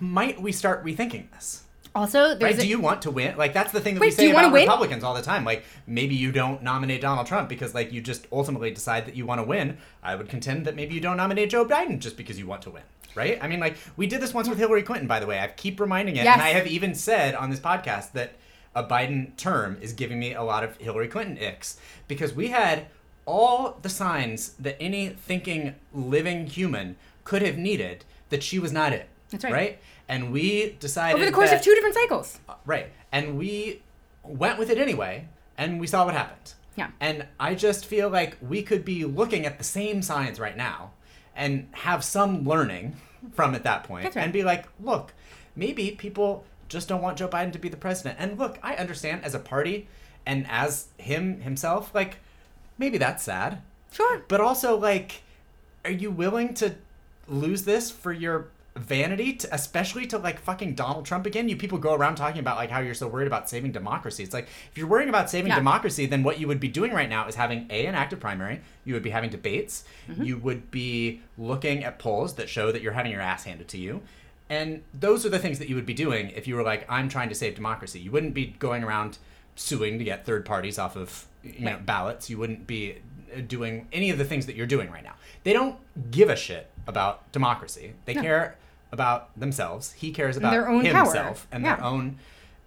might we start rethinking this? Also, there's Right? a- Do you want to win? Like that's the thing that Wait, we say about win? Republicans all the time. Like maybe you don't nominate Donald Trump because like you just ultimately decide that you want to win. I would contend that maybe you don't nominate Joe Biden just because you want to win. Right? I mean, like we did this once with Hillary Clinton, by the way. I keep reminding it, Yes. and I have even said on this podcast that a Biden term is giving me a lot of Hillary Clinton icks because we had all the signs that any thinking living human could have needed that she was not it. That's right. Right? And we decided over the course that- of two different cycles. Uh, right. And we went with it anyway, and we saw what happened. Yeah. And I just feel like we could be looking at the same signs right now and have some learning from at that point right. and be like, look, maybe people just don't want Joe Biden to be the president. And look, I understand as a party and as him himself, like, maybe that's sad. Sure. But also, like, are you willing to lose this for your vanity, to, especially to like fucking Donald Trump again? You people go around talking about like how you're so worried about saving democracy. It's like if you're worrying about saving Yeah. democracy, then what you would be doing right now is having a an active primary. You would be having debates. Mm-hmm. You would be looking at polls that show that you're having your ass handed to you. And those are the things that you would be doing if you were like, I'm trying to save democracy. You wouldn't be going around suing to get third parties off of you know, Right. ballots. You wouldn't be uh, doing any of the things that you're doing right now. They don't give a shit about democracy. They No. care about themselves. He cares about their own power. himself and their own.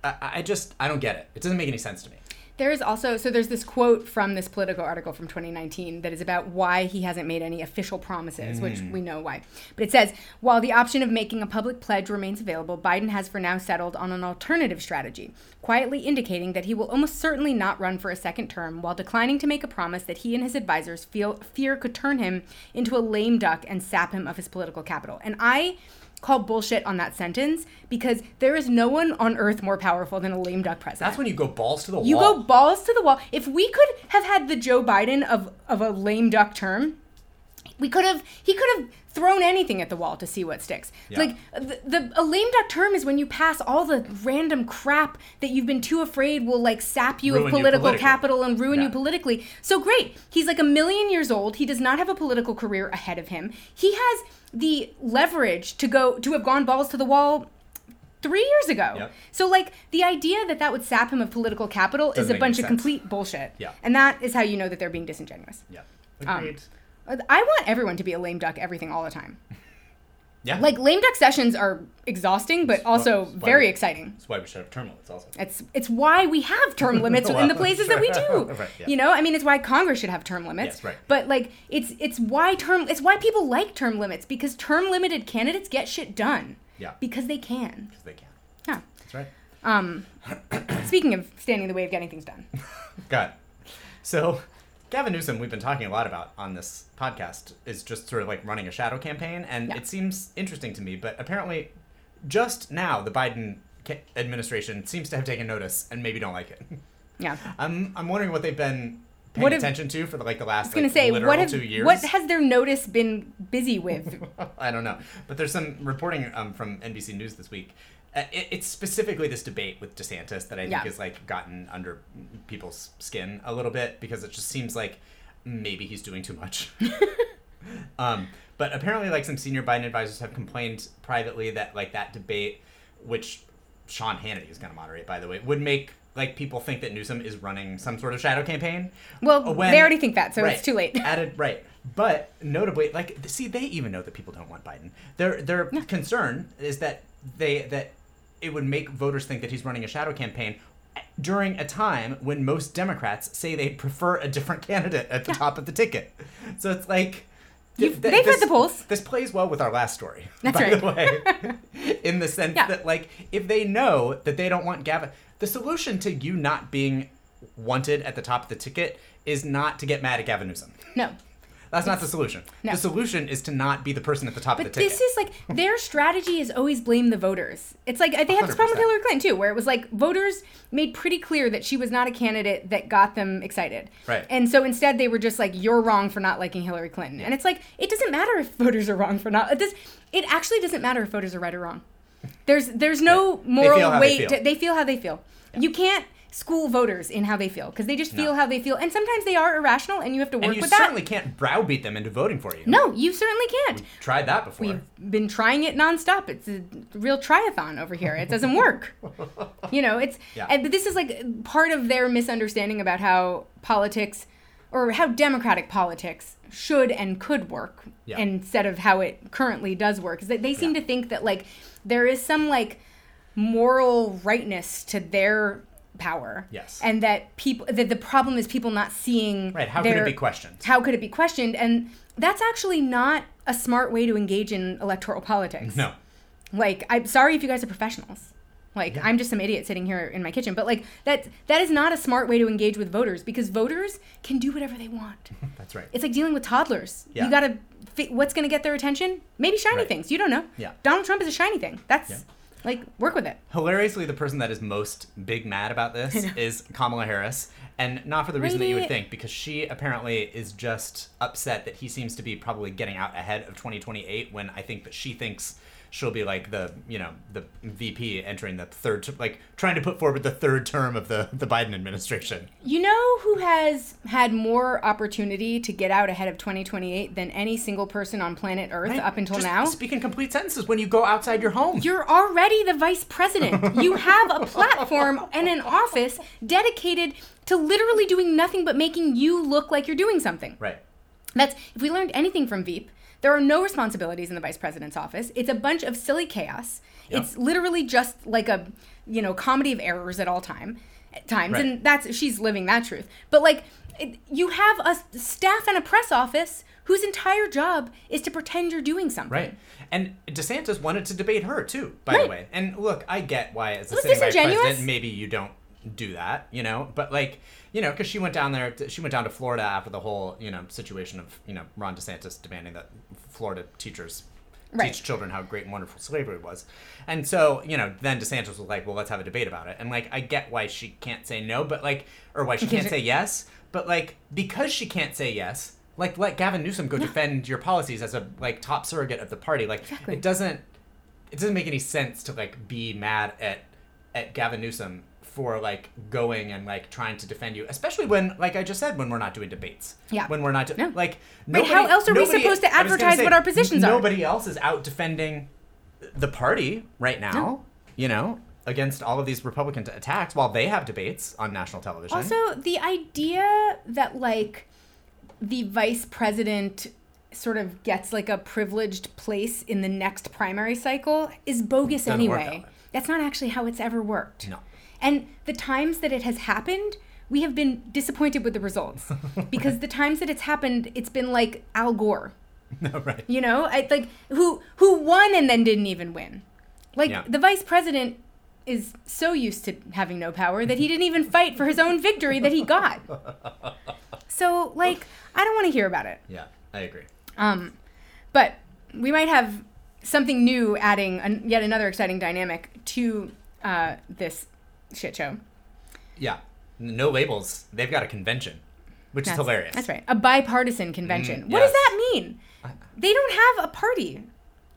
I, I just I don't get it. It doesn't make any sense to me. There's also so there's this quote from this Politico article from 2019 that is about why he hasn't made any official promises, which Mm. we know why. But it says while the option of making a public pledge remains available, Biden has for now settled on an alternative strategy, quietly indicating that he will almost certainly not run for a second term, while declining to make a promise that he and his advisors feel fear could turn him into a lame duck and sap him of his political capital. And I call bullshit on that sentence because there is no one on earth more powerful than a lame duck president. That's when you go balls to the You wall. You go balls to the wall. If we could have had the Joe Biden of of a lame duck term, we could have he could have thrown anything at the wall to see what sticks. Yeah. Like the, the a lame duck term is when you pass all the random crap that you've been too afraid will like sap you Ruin of political politically. capital and ruin Yeah. you politically. So great. He's like a million years old. He does not have a political career ahead of him. He has the leverage to go to have gone balls to the wall three years ago. Yep. So like the idea that that would sap him of political capital Doesn't is a bunch of sense. complete bullshit. Yeah. And that is how you know that they're being disingenuous. yeah. Um, Agreed. I want everyone to be a lame duck everything all the time. yeah. Like lame duck sessions are exhausting but also why very we- exciting. That's why we should have term limits also. It's it's why we have term limits in the Well, places that we do. Right, yeah. You know, I mean, it's why Congress should have term limits. Yes, right. But like, it's it's why term it's why people like term limits because term limited candidates get shit done. Yeah. Because they can. Because they can. Yeah. That's right. Um, speaking of standing in the way of getting things done. Got it. So, Gavin Newsom, we've been talking a lot about on this podcast, is just sort of like running a shadow campaign, and Yeah. it seems interesting to me. But apparently, just now, the Biden administration seems to have taken notice and maybe don't like it. Yeah. I'm I'm wondering what they've been paying What have- attention to for the, like the last I was gonna like, say, what have, two years. what has their notice been busy with? I don't know, but there's some reporting um, from NBC News this week. Uh, it, it's specifically this debate with DeSantis that I think Yeah. has like gotten under people's skin a little bit because it just seems like maybe he's doing too much. um, but apparently, like some senior Biden advisors have complained privately that like that debate, which Sean Hannity is going to moderate, by the way, would make like people think that Newsom is running some sort of shadow campaign. Well, When- they already think that, so Right. it's too late. Added right, but notably, like see, they even know that people don't want Biden. Their their concern is that they that it would make voters think that he's running a shadow campaign during a time when most Democrats say they prefer a different candidate at the top of the ticket. So it's like. You've- th- they've read the polls. This plays well with our last story. That's by right. the way, in the sense Yeah. that, like, if they know that they don't want Gavin, the solution to you not being wanted at the top of the ticket is not to get mad at Gavin Newsom. No. That's not the solution. No. The solution is to not be the person at the top But of the ticket. this is like their strategy is always blame the voters. It's like they had this problem with Hillary Clinton too, where it was like voters made pretty clear that she was not a candidate that got them excited. Right. And so instead they were just like, "You're wrong for not liking Hillary Clinton." And it's like it doesn't matter if voters are wrong for not. It does. It actually doesn't matter if voters are right or wrong. There's there's no Right. They moral they weight. feel. to- they feel how they feel. You can't school voters in how they feel because they just feel No. how they feel, and sometimes they are irrational, and you have to work And you with that. certainly can't browbeat them into voting for you. No, you certainly can't. Tried that before. We've been trying it nonstop. It's a real triathlon over here. It doesn't work. you know, it's Yeah. and, but this is like part of their misunderstanding about how politics or how democratic politics should and could work Yeah. instead of how it currently does work. Is that they seem Yeah. to think that like there is some like moral rightness to their power. Yes. And that people that the problem is people not seeing Right, how could it be questioned? how could it be questioned? And that's actually not a smart way to engage in electoral politics. no. Like, I'm sorry if you guys are professionals. Like, I'm just some idiot sitting here in my kitchen. But like that that is not a smart way to engage with voters because voters can do whatever they want. That's right. It's like dealing with toddlers. Yeah. You gotta what's gonna get their attention? Maybe shiny Right. things. You don't know. Yeah. Donald Trump is a shiny thing. That's Yeah. Like work with it. Hilariously, the person that is most big mad about this is Kamala Harris, and not for the reason that you would think, because she apparently is just upset that he seems to be probably getting out ahead of 2028. When I think that she thinks she'll be like the you know the VP entering the third, like trying to put forward the third term of the the Biden administration. You know who has had more opportunity to get out ahead of 2028 than any single person on planet Earth Right? up until Just now? speak in complete sentences when you go outside your home. You're already the vice president. You have a platform and an office dedicated to literally doing nothing but making you look like you're doing something. right. That's if we learned anything from Veep, there are no responsibilities in the vice president's office. It's a bunch of silly chaos. Yep. It's literally just like a you know comedy of errors at all time at times, Right. and that's she's living that truth. But like it, you have a staff and a press office whose entire job is to pretend you're doing something. Right. And DeSantis wanted to debate her too, by the Right. way. And look, I get why as a sitting vice president, maybe you don't do that, you know. But like, you know, because she went down there, to, she went down to Florida after the whole, you know, situation of you know Ron DeSantis demanding that Florida teachers Right. teach children how great and wonderful slavery was. And so, you know, then DeSantis was like, well, let's have a debate about it. And like, I get why she can't say no, but like, or why she can't say yes, but like, because she can't say yes, like, let Gavin Newsom go defend your policies as a like top surrogate of the party. Like, Exactly. it doesn't, it doesn't make any sense to like be mad at at Gavin Newsom for like going and like trying to defend you, especially when, like I just said, when we're not doing debates. Yeah. When we're not do- No. like. Wait, how else are we supposed to I was gonna advertise what our positions are? Nobody else is out defending the party right now. No. You know, against all of these Republican t- attacks while they have debates on national television. Also, the idea that like the vice president sort of gets like a privileged place in the next primary cycle is bogus Doesn't work that anyway. That's not actually how it's ever worked. No. And the times that it has happened, we have been disappointed with the results because the times that it's happened, it's been like Al Gore. no, right. You know, I, like who who won and then didn't even win. Like Yeah. the vice president is so used to having no power that he didn't even fight for his own victory that he got. So like I don't want to hear about it. Yeah, I agree. Um, but we might have something new adding an, yet another exciting dynamic to uh, this shit show. Yeah. No labels. They've got a convention, which That's, is hilarious. That's right. A bipartisan convention. Mm, What does that mean? They don't have a party.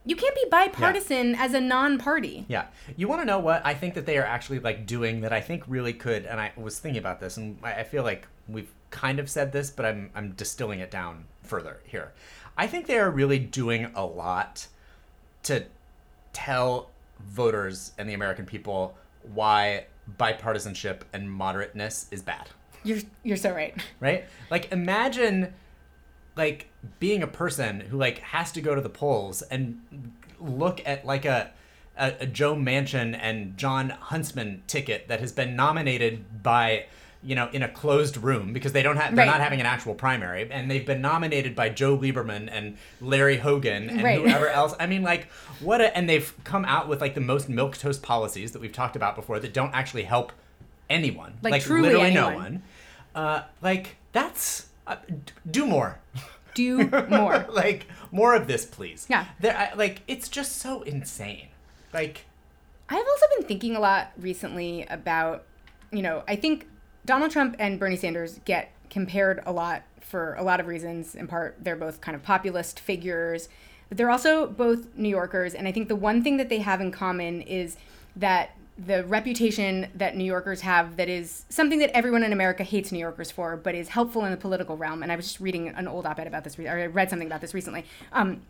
You can't be bipartisan as a non-party. Yeah. You want to know what I think that they are actually like doing that I think really could, and I was thinking about this, and I I feel like we've kind of said this, but I'm I'm distilling it down further here. I think they are really doing a lot to tell voters and the American people why bipartisanship and moderateness is bad You're you're so right. right? Like imagine like being a person who like has to go to the polls and look at like a a, a Joe Manchin and Jon Huntsman ticket that has been nominated by you know in a closed room because they don't have they're Right. not having an actual primary and they've been nominated by Joe Lieberman and Larry Hogan and Right. whoever else I mean like what a and they've come out with like the most milk toast policies that we've talked about before that don't actually help anyone Like, truly literally no one uh, like that's uh, do more Do more. like more of this please Yeah. there I, like it's just so insane like I've also been thinking a lot recently about, you know, I think Donald Trump and Bernie Sanders get compared a lot for a lot of reasons. In part, they're both kind of populist figures, but they're also both New Yorkers. And I think the one thing that they have in common is that the reputation that New Yorkers have that is something that everyone in America hates New Yorkers for, but is helpful in the political realm. And I was just reading an old op-ed about this, or I read something about this recently. Um,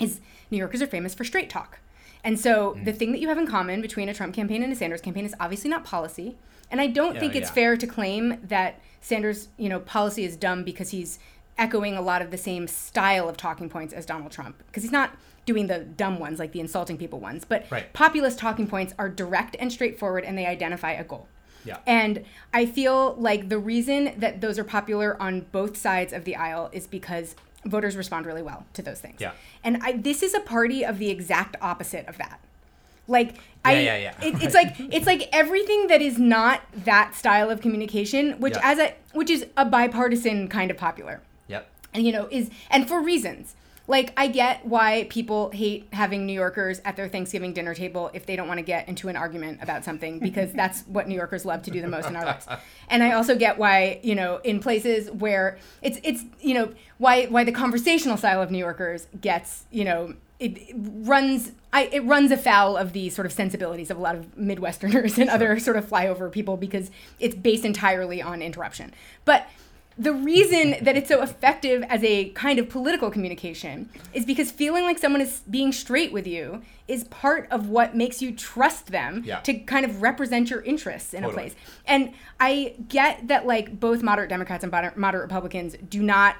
is New Yorkers are famous for straight talk. And so Mm. the thing that you have in common between a Trump campaign and a Sanders campaign is obviously not policy. And I don't Yeah, think it's yeah. fair to claim that Sanders, you know, policy is dumb because he's echoing a lot of the same style of talking points as Donald Trump. Because he's not doing the dumb ones, like the insulting people ones. But Right. populist talking points are direct and straightforward and they identify a goal. Yeah. And I feel like the reason that those are popular on both sides of the aisle is because voters respond really well to those things. Yeah. And I, this is a party of the exact opposite of that. Like I, yeah, yeah. It, it's like it's like everything that is not that style of communication, which Yeah. as a which is a bipartisan kind of popular Yep. and you know is and for reasons like i get why people hate having new yorkers at their thanksgiving dinner table if they don't want to get into an argument about something because that's what new yorkers love to do the most in our lives and i also get why you know in places where it's it's you know why why the conversational style of new yorkers gets you know it, it runs I, it runs afoul of the sort of sensibilities of a lot of midwesterners and other sort of flyover people because it's based entirely on interruption but the reason that it's so effective as a kind of political communication is because feeling like someone is being straight with you is part of what makes you trust them Yeah. to kind of represent your interests in Totally. a place. And I get that like both moderate Democrats and moderate Republicans do not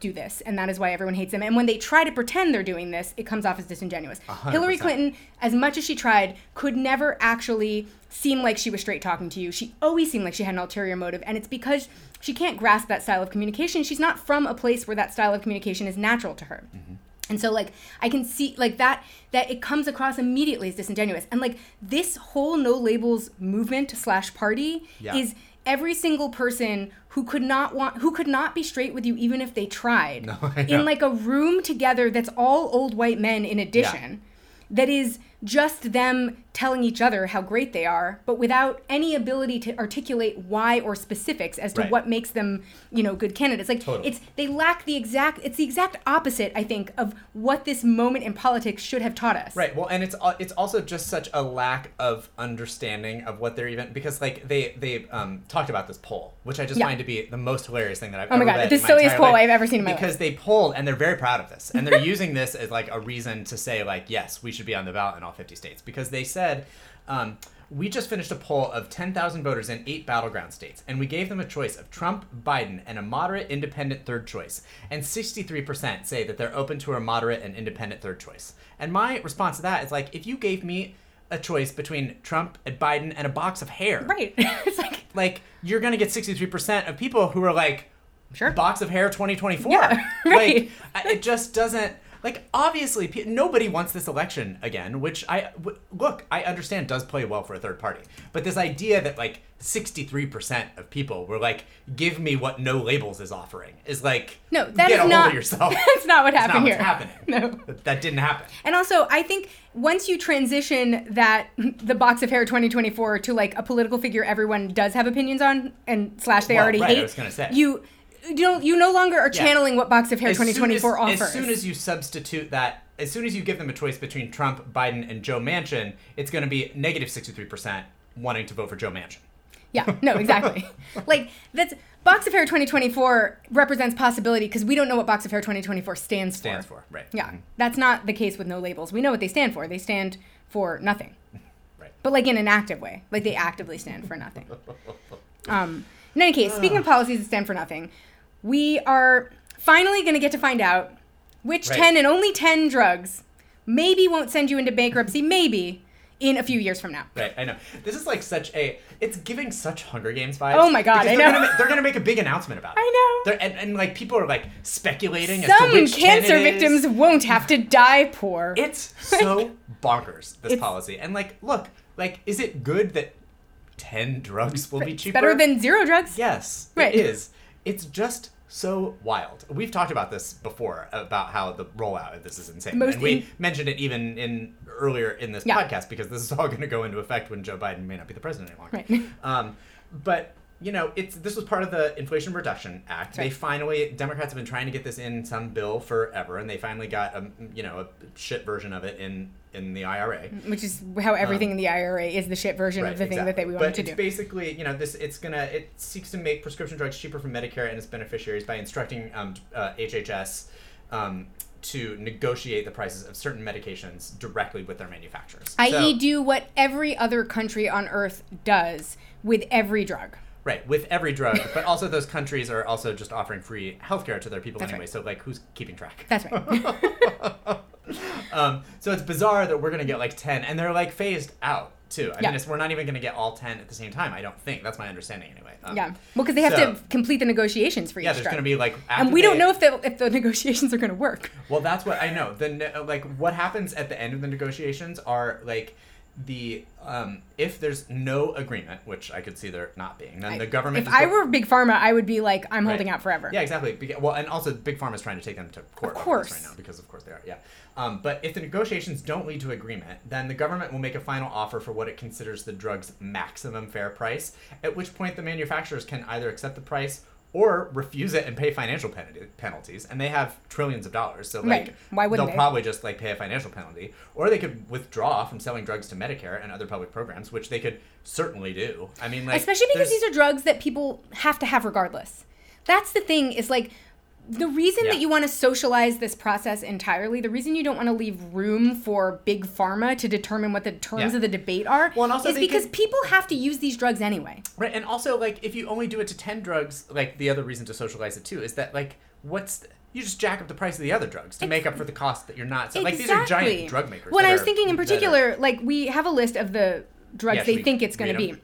do this and that is why everyone hates them. And when they try to pretend they're doing this it comes off as disingenuous. Hundred hillary clinton as much as she tried could never actually seem like she was straight talking to you. She always seemed like she had an ulterior motive and it's because she can't grasp that style of communication. She's not from a place where that style of communication is natural to her. Mm-hmm. And so like I can see like that that it comes across immediately as disingenuous. And like this whole no labels movement slash party Yeah. is every single person who could not want who could not be straight with you even if they tried. No, in like a room together that's all old white men in addition that is just them telling each other how great they are but without any ability to articulate why or specifics as to Right. what makes them you know good candidates like Totally. it's they lack the exact it's the exact opposite i think of what this moment in politics should have taught us Right. Well, and it's it's also just such a lack of understanding of what they're even because like they they um, talked about this poll, which I just Yeah. find to be the most hilarious thing that I've Oh my ever God, the silliest poll life. I've ever seen in my life. because they polled and they're very proud of this and they're using this as like a reason to say like yes we should be on the ballot in all 50 states because they said. Um, we just finished a poll of 10,000 voters in eight battleground states, and we gave them a choice of Trump, Biden, and a moderate independent third choice. And 63% say that they're open to a moderate and independent third choice. And my response to that is like, if you gave me a choice between Trump and Biden and a box of hair, right it's like like you're gonna get 63% of people who are like, Sure. box of hair 2024. Yeah, right. Like it just doesn't. Like obviously, pe- nobody wants this election again. Which I w- look, I understand does play well for a third party. But this idea that like 63% of people were like, "Give me what No Labels is offering," is like, no that get is a hold not of yourself. that's not what happened not here what's happening. no That, that didn't happen. And also, I think once you transition that the box of hair 2024 to like a political figure everyone does have opinions on and slash they Well, already right, I hate, was gonna say. you you don't you no longer are Yeah. channeling what box of hair As 2024 as, offers. As soon as you substitute that, as soon as you give them a choice between Trump, Biden, and Joe Manchin, it's going to be negative 63% wanting to vote for Joe Manchin. Yeah, no, exactly. like that's Box of Hair 2024 represents possibility because we don't know what Box of Hair 2024 stands for. Stands for, right. Yeah, Mhm. that's not the case with no labels. We know what they stand for. They stand for nothing, Right. but like in an active way. Like they actively stand for nothing. Um, in any case, speaking of policies that stand for nothing, we are finally going to get to find out which Right. 10 and only 10 drugs maybe won't send you into bankruptcy, maybe in a few years from now. Right, I know. This is like such a. It's giving such Hunger Games vibes. Oh my God, I they're know. Gonna, ma- they're gonna make a big announcement about it. I know. They're, and, and like people are like speculating as to Some which 10 cancer victims won't have to die poor. It's so bonkers this It's- policy. And like, look, like, is it good that ten drugs will be cheaper? better than zero drugs. Yes, Right. it is. It's just so wild. We've talked about this before about how the rollout of this is insane, Most and we in- mentioned it even in earlier in this Yeah. podcast because this is all going to go into effect when Joe Biden may not be the president any longer. Right. Um, but you know, it's this was part of the Inflation Reduction Act. They finally Democrats have been trying to get this in some bill forever, and they finally got a you know a shit version of it in in the IRA. Which is how everything in the IRA is the shit version of the thing that they exactly. wanted but to it's do. basically, you know, this it's gonna it seeks to make prescription drugs cheaper for Medicare and its beneficiaries by instructing um, uh, HHS um, to negotiate the prices of certain medications directly with their manufacturers. i.e., So- do what every other country on earth does with every drug. Right, with every drug, but also those countries are also just offering free healthcare to their people That's anyway. right. So like, who's keeping track? That's right. Um, so it's bizarre that we're gonna get like ten, and they're like phased out too. I Yeah. mean, it's, we're not even gonna get all ten at the same time. I don't think that's my understanding anyway. Um, yeah. Well, because they have so- to complete the negotiations for each Yeah, there's drug. gonna be like, and we don't know if the if the negotiations are going to work. Well, that's what I know. The like what happens at the end of the negotiations are like the um, if there's no agreement, which I could see there not being, then the government. If I were big pharma, I would be like, I'm Right. holding out forever. Yeah, exactly. Well, and also Big Pharma is trying to take them to court Of course. right now because, of course, they are. Yeah. Um, but if the negotiations don't lead to agreement, then the government will make a final offer for what it considers the drug's maximum fair price. At which point, the manufacturers can either accept the price or refuse it and pay financial pen- penalties. And they have trillions of dollars, so like Right. Why wouldn't they'll they? probably just like pay a financial penalty, or they could withdraw from selling drugs to Medicare and other public programs, which they could certainly do. I mean, like Especially because these are drugs that people have to have regardless. That's the thing is like the reason Yeah. that you want to socialize this process entirely, the reason you don't want to leave room for big pharma to determine what the terms Yeah. of the debate are, Well, and also is because could- people have to use these drugs anyway. Right, and also like if you only do it to ten drugs, like the other reason to socialize it too is that like what's the, you just jack up the price of the other drugs to make up for the cost that you're not. So, like these are giant drug makers. When that I was are- thinking in that are- particular, like we have a list of the drugs Yeah, should they think it's going to read be.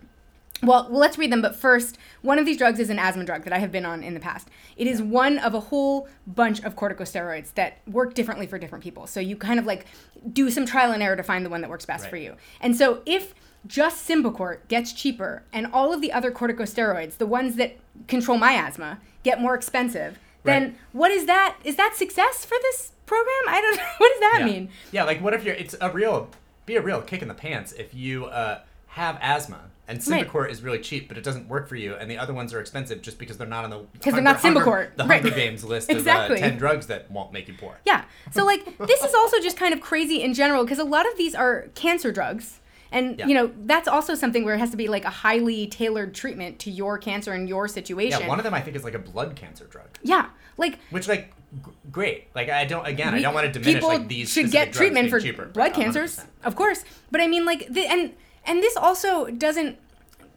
Well, well, let's read them. But first, one of these drugs is an asthma drug that I have been on in the past. It is one of a whole bunch of corticosteroids that work differently for different people. So you kind of like do some trial and error to find the one that works best for you. And so if just Symbicort gets cheaper and all of the other corticosteroids, the ones that control my asthma, get more expensive, then Right. what is that? Is that success for this program? I don't know. What does that yeah. mean? Yeah, like what if you're? It's a real, be a real kick in the pants if you uh, have asthma and Right. Is really cheap, but it doesn't work for you, and the other ones are expensive just because they're not on the because they're not Symbicort. the Right. Hunger Games list Exactly. of uh, ten drugs that won't make you poor. Yeah. So like this is also just kind of crazy in general because a lot of these are cancer drugs. And Yeah. you know, that's also something where it has to be like a highly tailored treatment to your cancer and your situation. Yeah, one of them I think is like a blood cancer drug. Yeah. Like Which like g- great. Like I don't again I don't want to diminish people like these should get treatment for cheaper, blood cancers, 100%. of course. But I mean like the, and and this also doesn't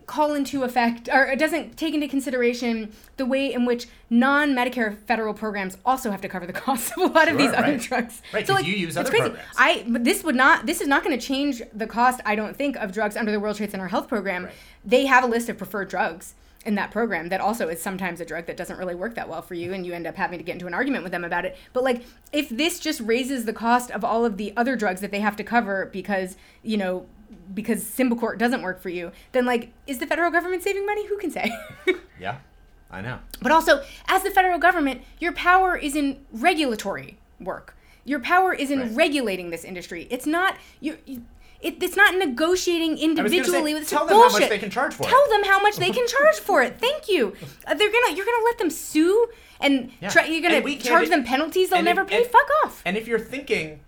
call into effect or it doesn't take into consideration the way in which non-Medicare federal programs also have to cover the cost of a lot of Sure, these other drugs. Right, So like you use it's other crazy. programs. I but this would not this is not going to change the cost I don't think of drugs under the World Trade Center Health Program. Right. They have a list of preferred drugs in that program that also is sometimes a drug that doesn't really work that well for you and you end up having to get into an argument with them about it. But like if this just raises the cost of all of the other drugs that they have to cover because, you know, because Symbicort doesn't work for you, then like is the federal government saving money? Who can say? Yeah, I know. But also, as the federal government, your power is in regulatory work. Your power is in Right. regulating this industry. It's not you. you- It, it's not negotiating I was gonna individually say, with tell them how much bullshit. they can charge for it. Tell them how much they can charge for it. Thank you. Uh, they're gonna you're gonna let them sue and Yeah. try, you're gonna charge them penalties they'll and if- never pay. and- Fuck off. And if you're thinking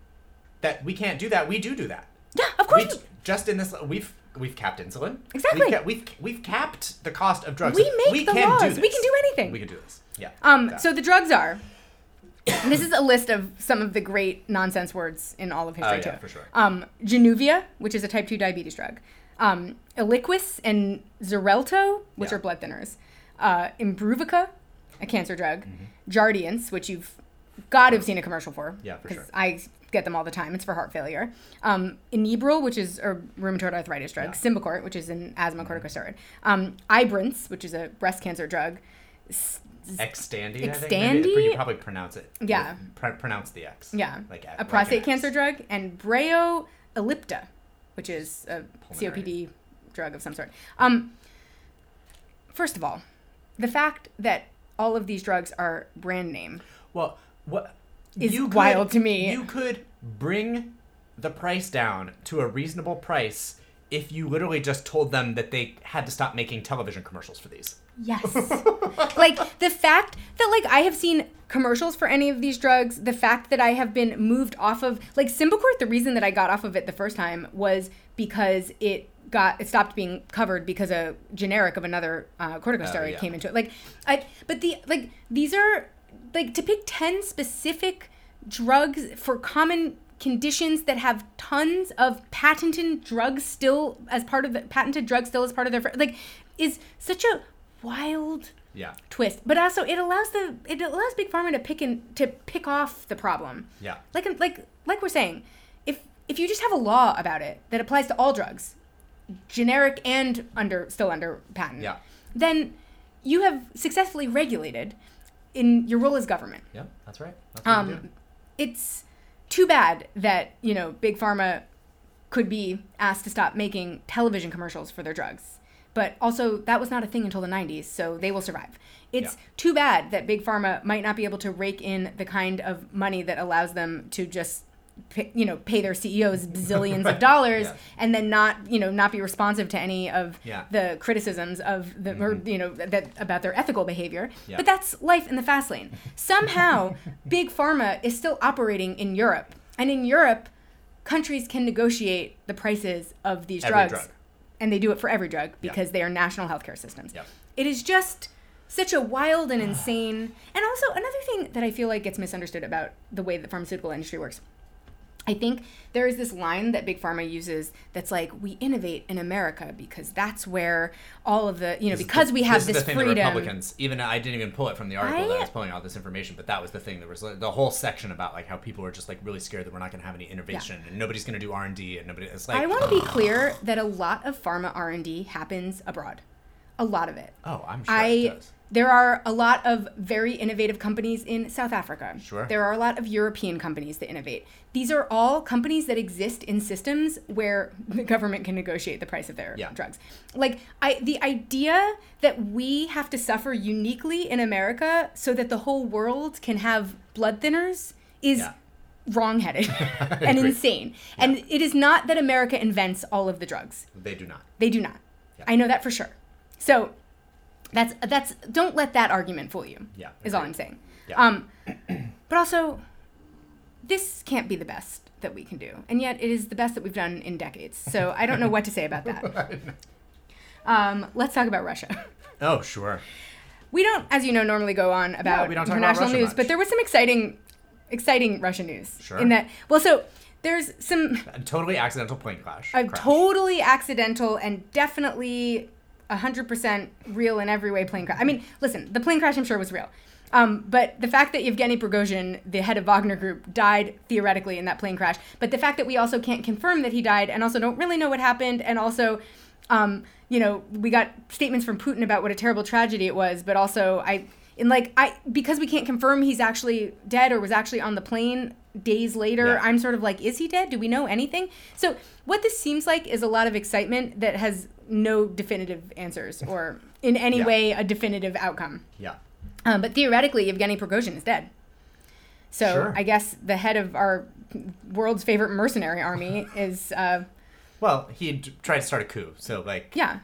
that we can't do that, we do do that. yeah, of course. We, just in this, we've we've capped insulin. Exactly. We've, ca- we've we've capped the cost of drugs. We make the can laws. Do We can do anything. We can do this. Yeah. Um, Yeah. so the drugs are. this is a list of some of the great nonsense words in all of history Oh, yeah, too. for sure. Um, Januvia, which is a type two diabetes drug. Um, Eliquis and Xarelto, which Yeah. are blood thinners. Uh, Imbruvica, a cancer drug. Mm-hmm. Jardiance, which you've got to have seen a commercial for. Yeah, for sure. I get them all the time. It's for heart failure. Um, Inebril, which is a rheumatoid arthritis drug. Yeah. Mm-hmm. Symbicort, which is an asthma corticosteroid. Um, Ibrance, which is a breast cancer drug. Think. Xtandi? you probably pronounce it. Yeah. pr- pronounce the X. Yeah. Like a like prostate an cancer drug, and Breo ellipta, which is a Pulmonary. COPD drug of some sort. Um, first of all, the fact that all of these drugs are brand name. Well, what Is you wild to me. You could bring the price down to a reasonable price if you literally just told them that they had to stop making television commercials for these. Yes. like the fact that like I have seen commercials for any of these drugs, the fact that I have been moved off of like Symbicort, the reason that I got off of it the first time was because it got it stopped being covered because a generic of another uh, corticosteroid yeah. came into it. Like I but the like these are like to pick 10 specific drugs for common conditions that have tons of patented drugs still as part of the patented drugs still as part of their like is such a wild Yeah. twist but also it allows the it allows big pharma to pick and to pick off the problem Yeah. like like like we're saying if if you just have a law about it that applies to all drugs generic and under still under patent Yeah. then you have successfully regulated in your role as government Yeah, that's right. That's um, it's too bad that you know big pharma could be asked to stop making television commercials for their drugs but also that was not a thing until the 90s so they will survive it's Yeah. too bad that big pharma might not be able to rake in the kind of money that allows them to just pay, you know pay their CEOs bazillions of dollars Yeah. and then not you know not be responsive to any of Yeah. the criticisms of the or mm-hmm. you know that about their ethical behavior. Yeah. but that's life in the fast lane. Somehow big pharma is still operating in Europe. And in Europe countries can negotiate the prices of these Every drugs. drug. and they do it for every drug because they are national healthcare systems. It is just such a wild and insane. And also another thing that i feel like gets misunderstood about the way the pharmaceutical industry works I think there is this line that Big Pharma uses that's like, we innovate in America because that's where all of the, you know, This because the- we have this, this, is the thing freedom. Republicans, even I didn't even pull it from the article that I I- was pulling all this information, but that was the thing. There was like, the whole section about like how people are just like really scared that we're not going to have any innovation and nobody's going to do R and D and nobody. It's like I want to be clear that a lot of pharma R&D happens abroad. A lot of it. Oh, I'm sure I it does. There are a lot of very innovative companies in South Africa. Sure. There are a lot of European companies that innovate. These are all companies that exist in systems where the government can negotiate the price of their Yeah. drugs. Like I the idea that we have to suffer uniquely in America so that the whole world can have blood thinners is Yeah. wrong-headed and insane. And it is not that America invents all of the drugs. They do not. They do not. Yeah. I know that for sure. So that's that's don't let that argument fool you. Yeah, Is all. I'm saying. Yeah. Um but also this can't be the best that we can do. And yet it is the best that we've done in decades. So I don't know what to say about that. Um, let's talk about Russia. Oh, sure. We don't, as you know, normally go on about we don't about international news, much. but there was some exciting exciting Russian news. Sure. In that well so there's some A totally accidental plane crash. a crash. totally accidental and definitely 100% real in every way plane crash. I mean, listen, the plane crash I'm sure was real. Um, but the fact that Yevgeny Prigozhin, the head of Wagner Group, died theoretically in that plane crash, but the fact that we also can't confirm that he died and also don't really know what happened, and also, um, you know, we got statements from Putin about what a terrible tragedy it was, but also I, in like I because we can't confirm he's actually dead or was actually on the plane days later, Yeah. I'm sort of like, is he dead? Do we know anything? So what this seems like is a lot of excitement that has no definitive answers or in any Yeah. way a definitive outcome. Yeah. Um, but theoretically, Yevgeny Prigozhin is dead. So Sure. I guess the head of our world's favorite mercenary army is, uh, Well, he tried to start a coup, so like, yeah.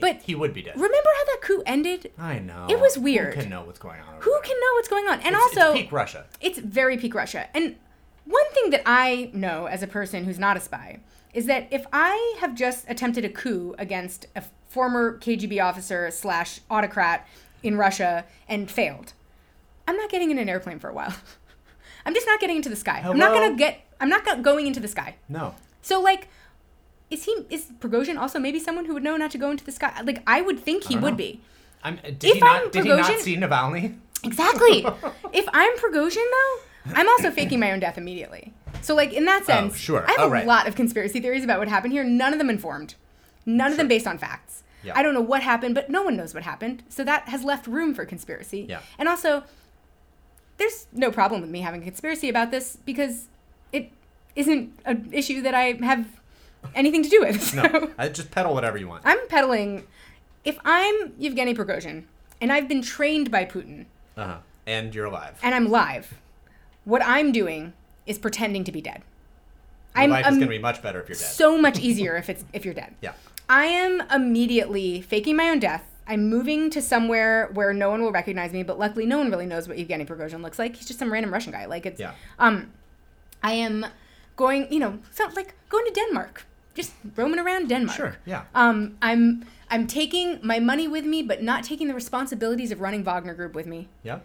But he would be dead. remember how that coup ended? I know. It was weird. Who can know what's going on? Who there? can know what's going on? And It's- also, it's peak Russia. It's very peak Russia. And one thing that I know as a person who's not a spy is that if I have just attempted a coup against a former KGB officer slash autocrat in Russia and failed, I'm not getting in an airplane for a while. I'm just not getting into the sky. I'm not gonna get. I'm not going into the sky. No. So like, is he? Is Prigozhin also maybe someone who would know not to go into the sky? Like I would think he would know. be. I'm, did If he not? I'm did he not see Navalny? Exactly. if I'm Prigozhin, though, I'm also faking my own death immediately. So, like in that oh, sense, Oh, sure. I have Oh, a right. lot of conspiracy theories about what happened here. None of them informed. None of them based on facts. Yeah. I don't know what happened, but no one knows what happened. So that has left room for conspiracy. Yeah. And also, there's no problem with me having a conspiracy about this because it isn't an issue that I have anything to do with. So No. I just peddle whatever you want. I'm peddling. If I'm Yevgeny Prigozhin and I've been trained by Putin Uh huh. And you're alive. and I'm live, what I'm doing is pretending to be dead. Your I'm life is um, gonna be much better if you're dead. so much easier if it's if you're dead. yeah. I am immediately faking my own death. I'm moving to somewhere where no one will recognize me, but luckily no one really knows what Evgeny Prigozhin looks like. He's just some random Russian guy. Like it's Yeah. um I am going, you know, like going to Denmark. Just roaming around Denmark. Sure. Yeah. Um I'm I'm taking my money with me, but not taking the responsibilities of running Wagner Group with me. Yeah.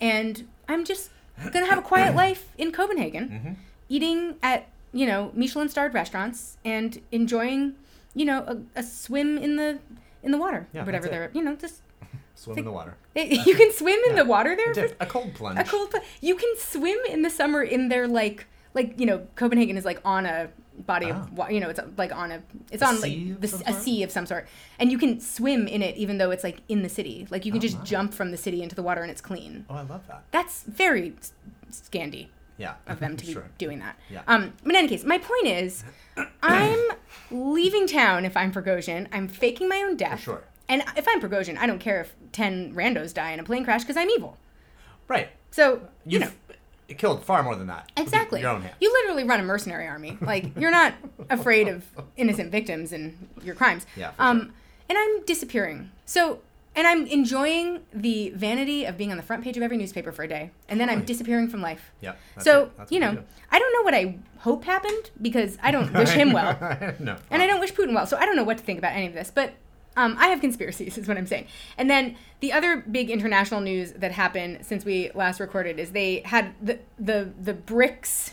And I'm just gonna have a quiet life in Copenhagen, Mm-hmm. eating at you know Michelin starred restaurants and enjoying you know a, a swim in the in the water, Yeah, whatever they're you know just Swim in the water. it, you can swim in Yeah. the water there. Dip- a cold plunge. A cold. pl- You can swim in the summer in their like like you know Copenhagen is like on a body Oh. of water. You know it's like on a it's A on like the, a sea of some sort, and you can swim in it even though it's like in the city. Like you can Oh, just jump from the city into the water and it's clean. Oh, I love that. That's very s- Scandi Yeah. of them to be sure. doing that. Yeah. Um, but in any case, my point is, I'm leaving town if I'm Prigozhin. I'm faking my own death. sure. And if I'm Prigozhin, I don't care if ten randos die in a plane crash because I'm evil. Right. So you You've know killed far more than that. exactly. Your own hand. You literally run a mercenary army. Like you're not afraid of innocent victims and your crimes. Yeah, Um, sure. and I'm disappearing. So. And I'm enjoying the vanity of being on the front page of every newspaper for a day, and then I'm disappearing from life. Yeah. so. You know, do. I don't know what I hope happened because I don't wish him well, no. and I don't wish Putin well. So I don't know what to think about any of this. But um, I have conspiracies, is what I'm saying. And then the other big international news that happened since we last recorded is they had the the the BRICS,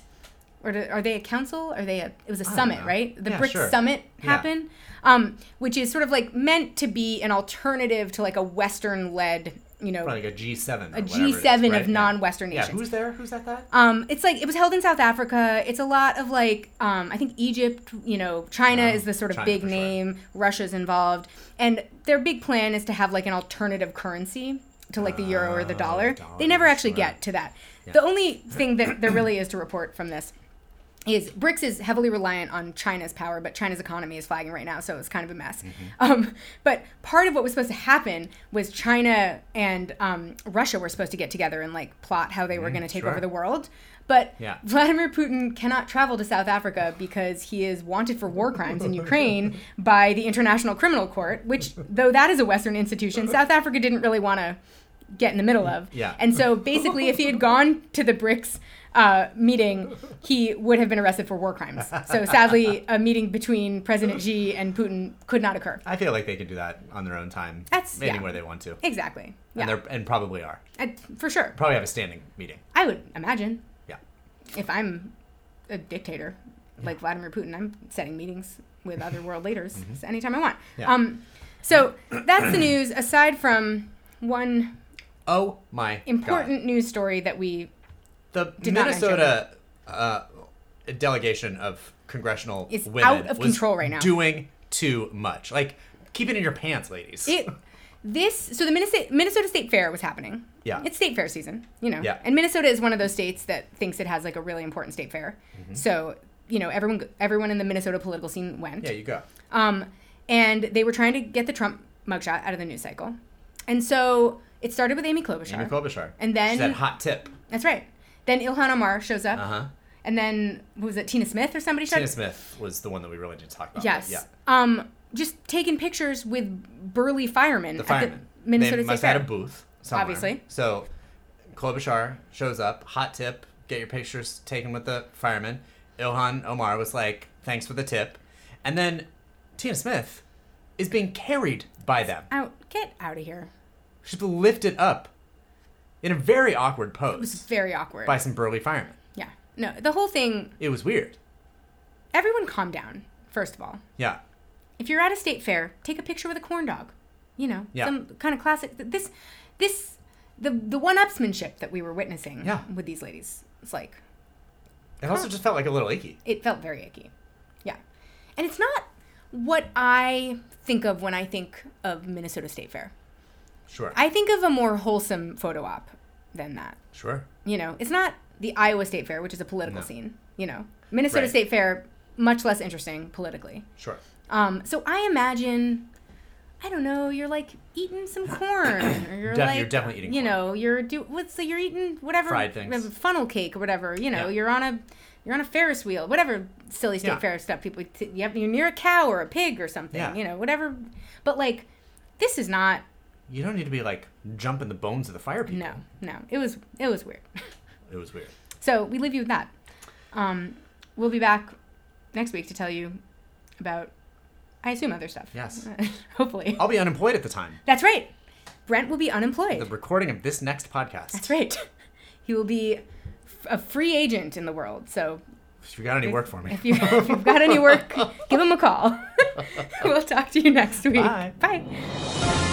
or are they a council? Are they a? It was a summit, right? The Yeah, BRICS sure. summit Yeah. happened. Um, which is sort of like meant to be an alternative to like a Western-led, you know, Probably like a G7. or a is, G7 right? of non-Western Yeah. nations. Who's there? Who's at that? Um, it's like it was held in South Africa. It's a lot of like um, I think Egypt. You know, China Wow. is the sort of China big for sure. name. Russia's involved, and their big plan is to have like an alternative currency to like the euro or the Oh, dollar. They never actually get to that. The only thing that there really is to report from this is BRICS is heavily reliant on China's power, but China's economy is flagging right now, so it's kind of a mess. Mm-hmm. Um, but part of what was supposed to happen was China and um, Russia were supposed to get together and like plot how they were going to take Mm, sure. over the world. But Yeah. Vladimir Putin cannot travel to South Africa because he is wanted for war crimes in Ukraine by the International Criminal Court, which, though that is a Western institution, South Africa didn't really want to get in the middle of. Yeah. And so basically, if he had gone to the BRICS uh, meeting, he would have been arrested for war crimes. So sadly, a meeting between President Xi and Putin could not occur. I feel like they can do that on their own time. That's- yeah. anywhere they want to. Exactly. And Yeah. they're and probably are. I- for sure. Probably have a standing meeting. I would imagine. Yeah. If I'm a dictator like Vladimir Putin, I'm setting meetings with other world leaders anytime I want. Mm-hmm. Yeah. Um, so that's the news. Aside from one Oh my important God. news story that we The Did Minnesota uh, delegation of congressional Is women out of was control right now. Doing too much. Like keep it in your pants, ladies. it this so the Minnesota Minnesota State Fair was happening. Yeah. It's state fair season, you know. Yeah. And Minnesota is one of those states that thinks it has like a really important state fair. Mm-hmm. So, you know, everyone everyone in the Minnesota political scene went. yeah, you go. Um, and they were trying to get the Trump mugshot out of the news cycle. And so it started with Amy Klobuchar. Amy Klobuchar. And then- she said hot tip. That's right. Then Ilhan Omar shows up. Uh huh. And then, was it, Tina Smith or somebody showed Tina Smith was the one that we really did talk about. Yes. Yeah. Um, just taking pictures with burly firemen The at firemen. the Minnesota they State must Fair. have had a booth somewhere. Obviously. So Klobuchar shows up, hot tip, get your pictures taken with the firemen. Ilhan Omar was like, thanks for the tip. And then Tina Smith is being carried by them. Out, get out of here. She's lifted up in a very awkward pose. It was very awkward. by some burly firemen. yeah. No, the whole thing. It was weird. Everyone, calm down. First of all, Yeah. if you're at a state fair, take a picture with a corn dog. You know, Yeah. some kind of classic. This, this, the the one-upsmanship that we were witnessing Yeah. with these ladies. It's like It also just felt like a little icky. it felt very icky. Yeah, and it's not what I think of when I think of Minnesota State Fair. Sure. I think of a more wholesome photo op than that. sure. You know, it's not the Iowa State Fair, which is a political No. scene. You know, Minnesota Right. State Fair, much less interesting politically. Sure. Um, so I imagine, I don't know, you're like eating some corn, or you're Def- like, you're definitely eating you corn. know, you're do what's the, you're eating whatever Fried things. funnel cake or whatever. You know, Yeah. you're on a you're on a Ferris wheel, whatever silly state Yeah. Ferris stuff people t- you have, you're near a cow or a pig or something, Yeah. you know, whatever. But like, this is not. You don't need to be like jumping the bones of the fire people. No, no. It was it was weird. It was weird. So we leave you with that. Um, we'll be back next week to tell you about, I assume, other stuff. Yes. Hopefully. I'll be unemployed at the time. That's right. Brent will be unemployed. The recording of this next podcast. That's right. He will be f- a free agent in the world. So If you got any work for me. if, you, if you've got any work, give him a call. we'll talk to you next week. Bye. Bye.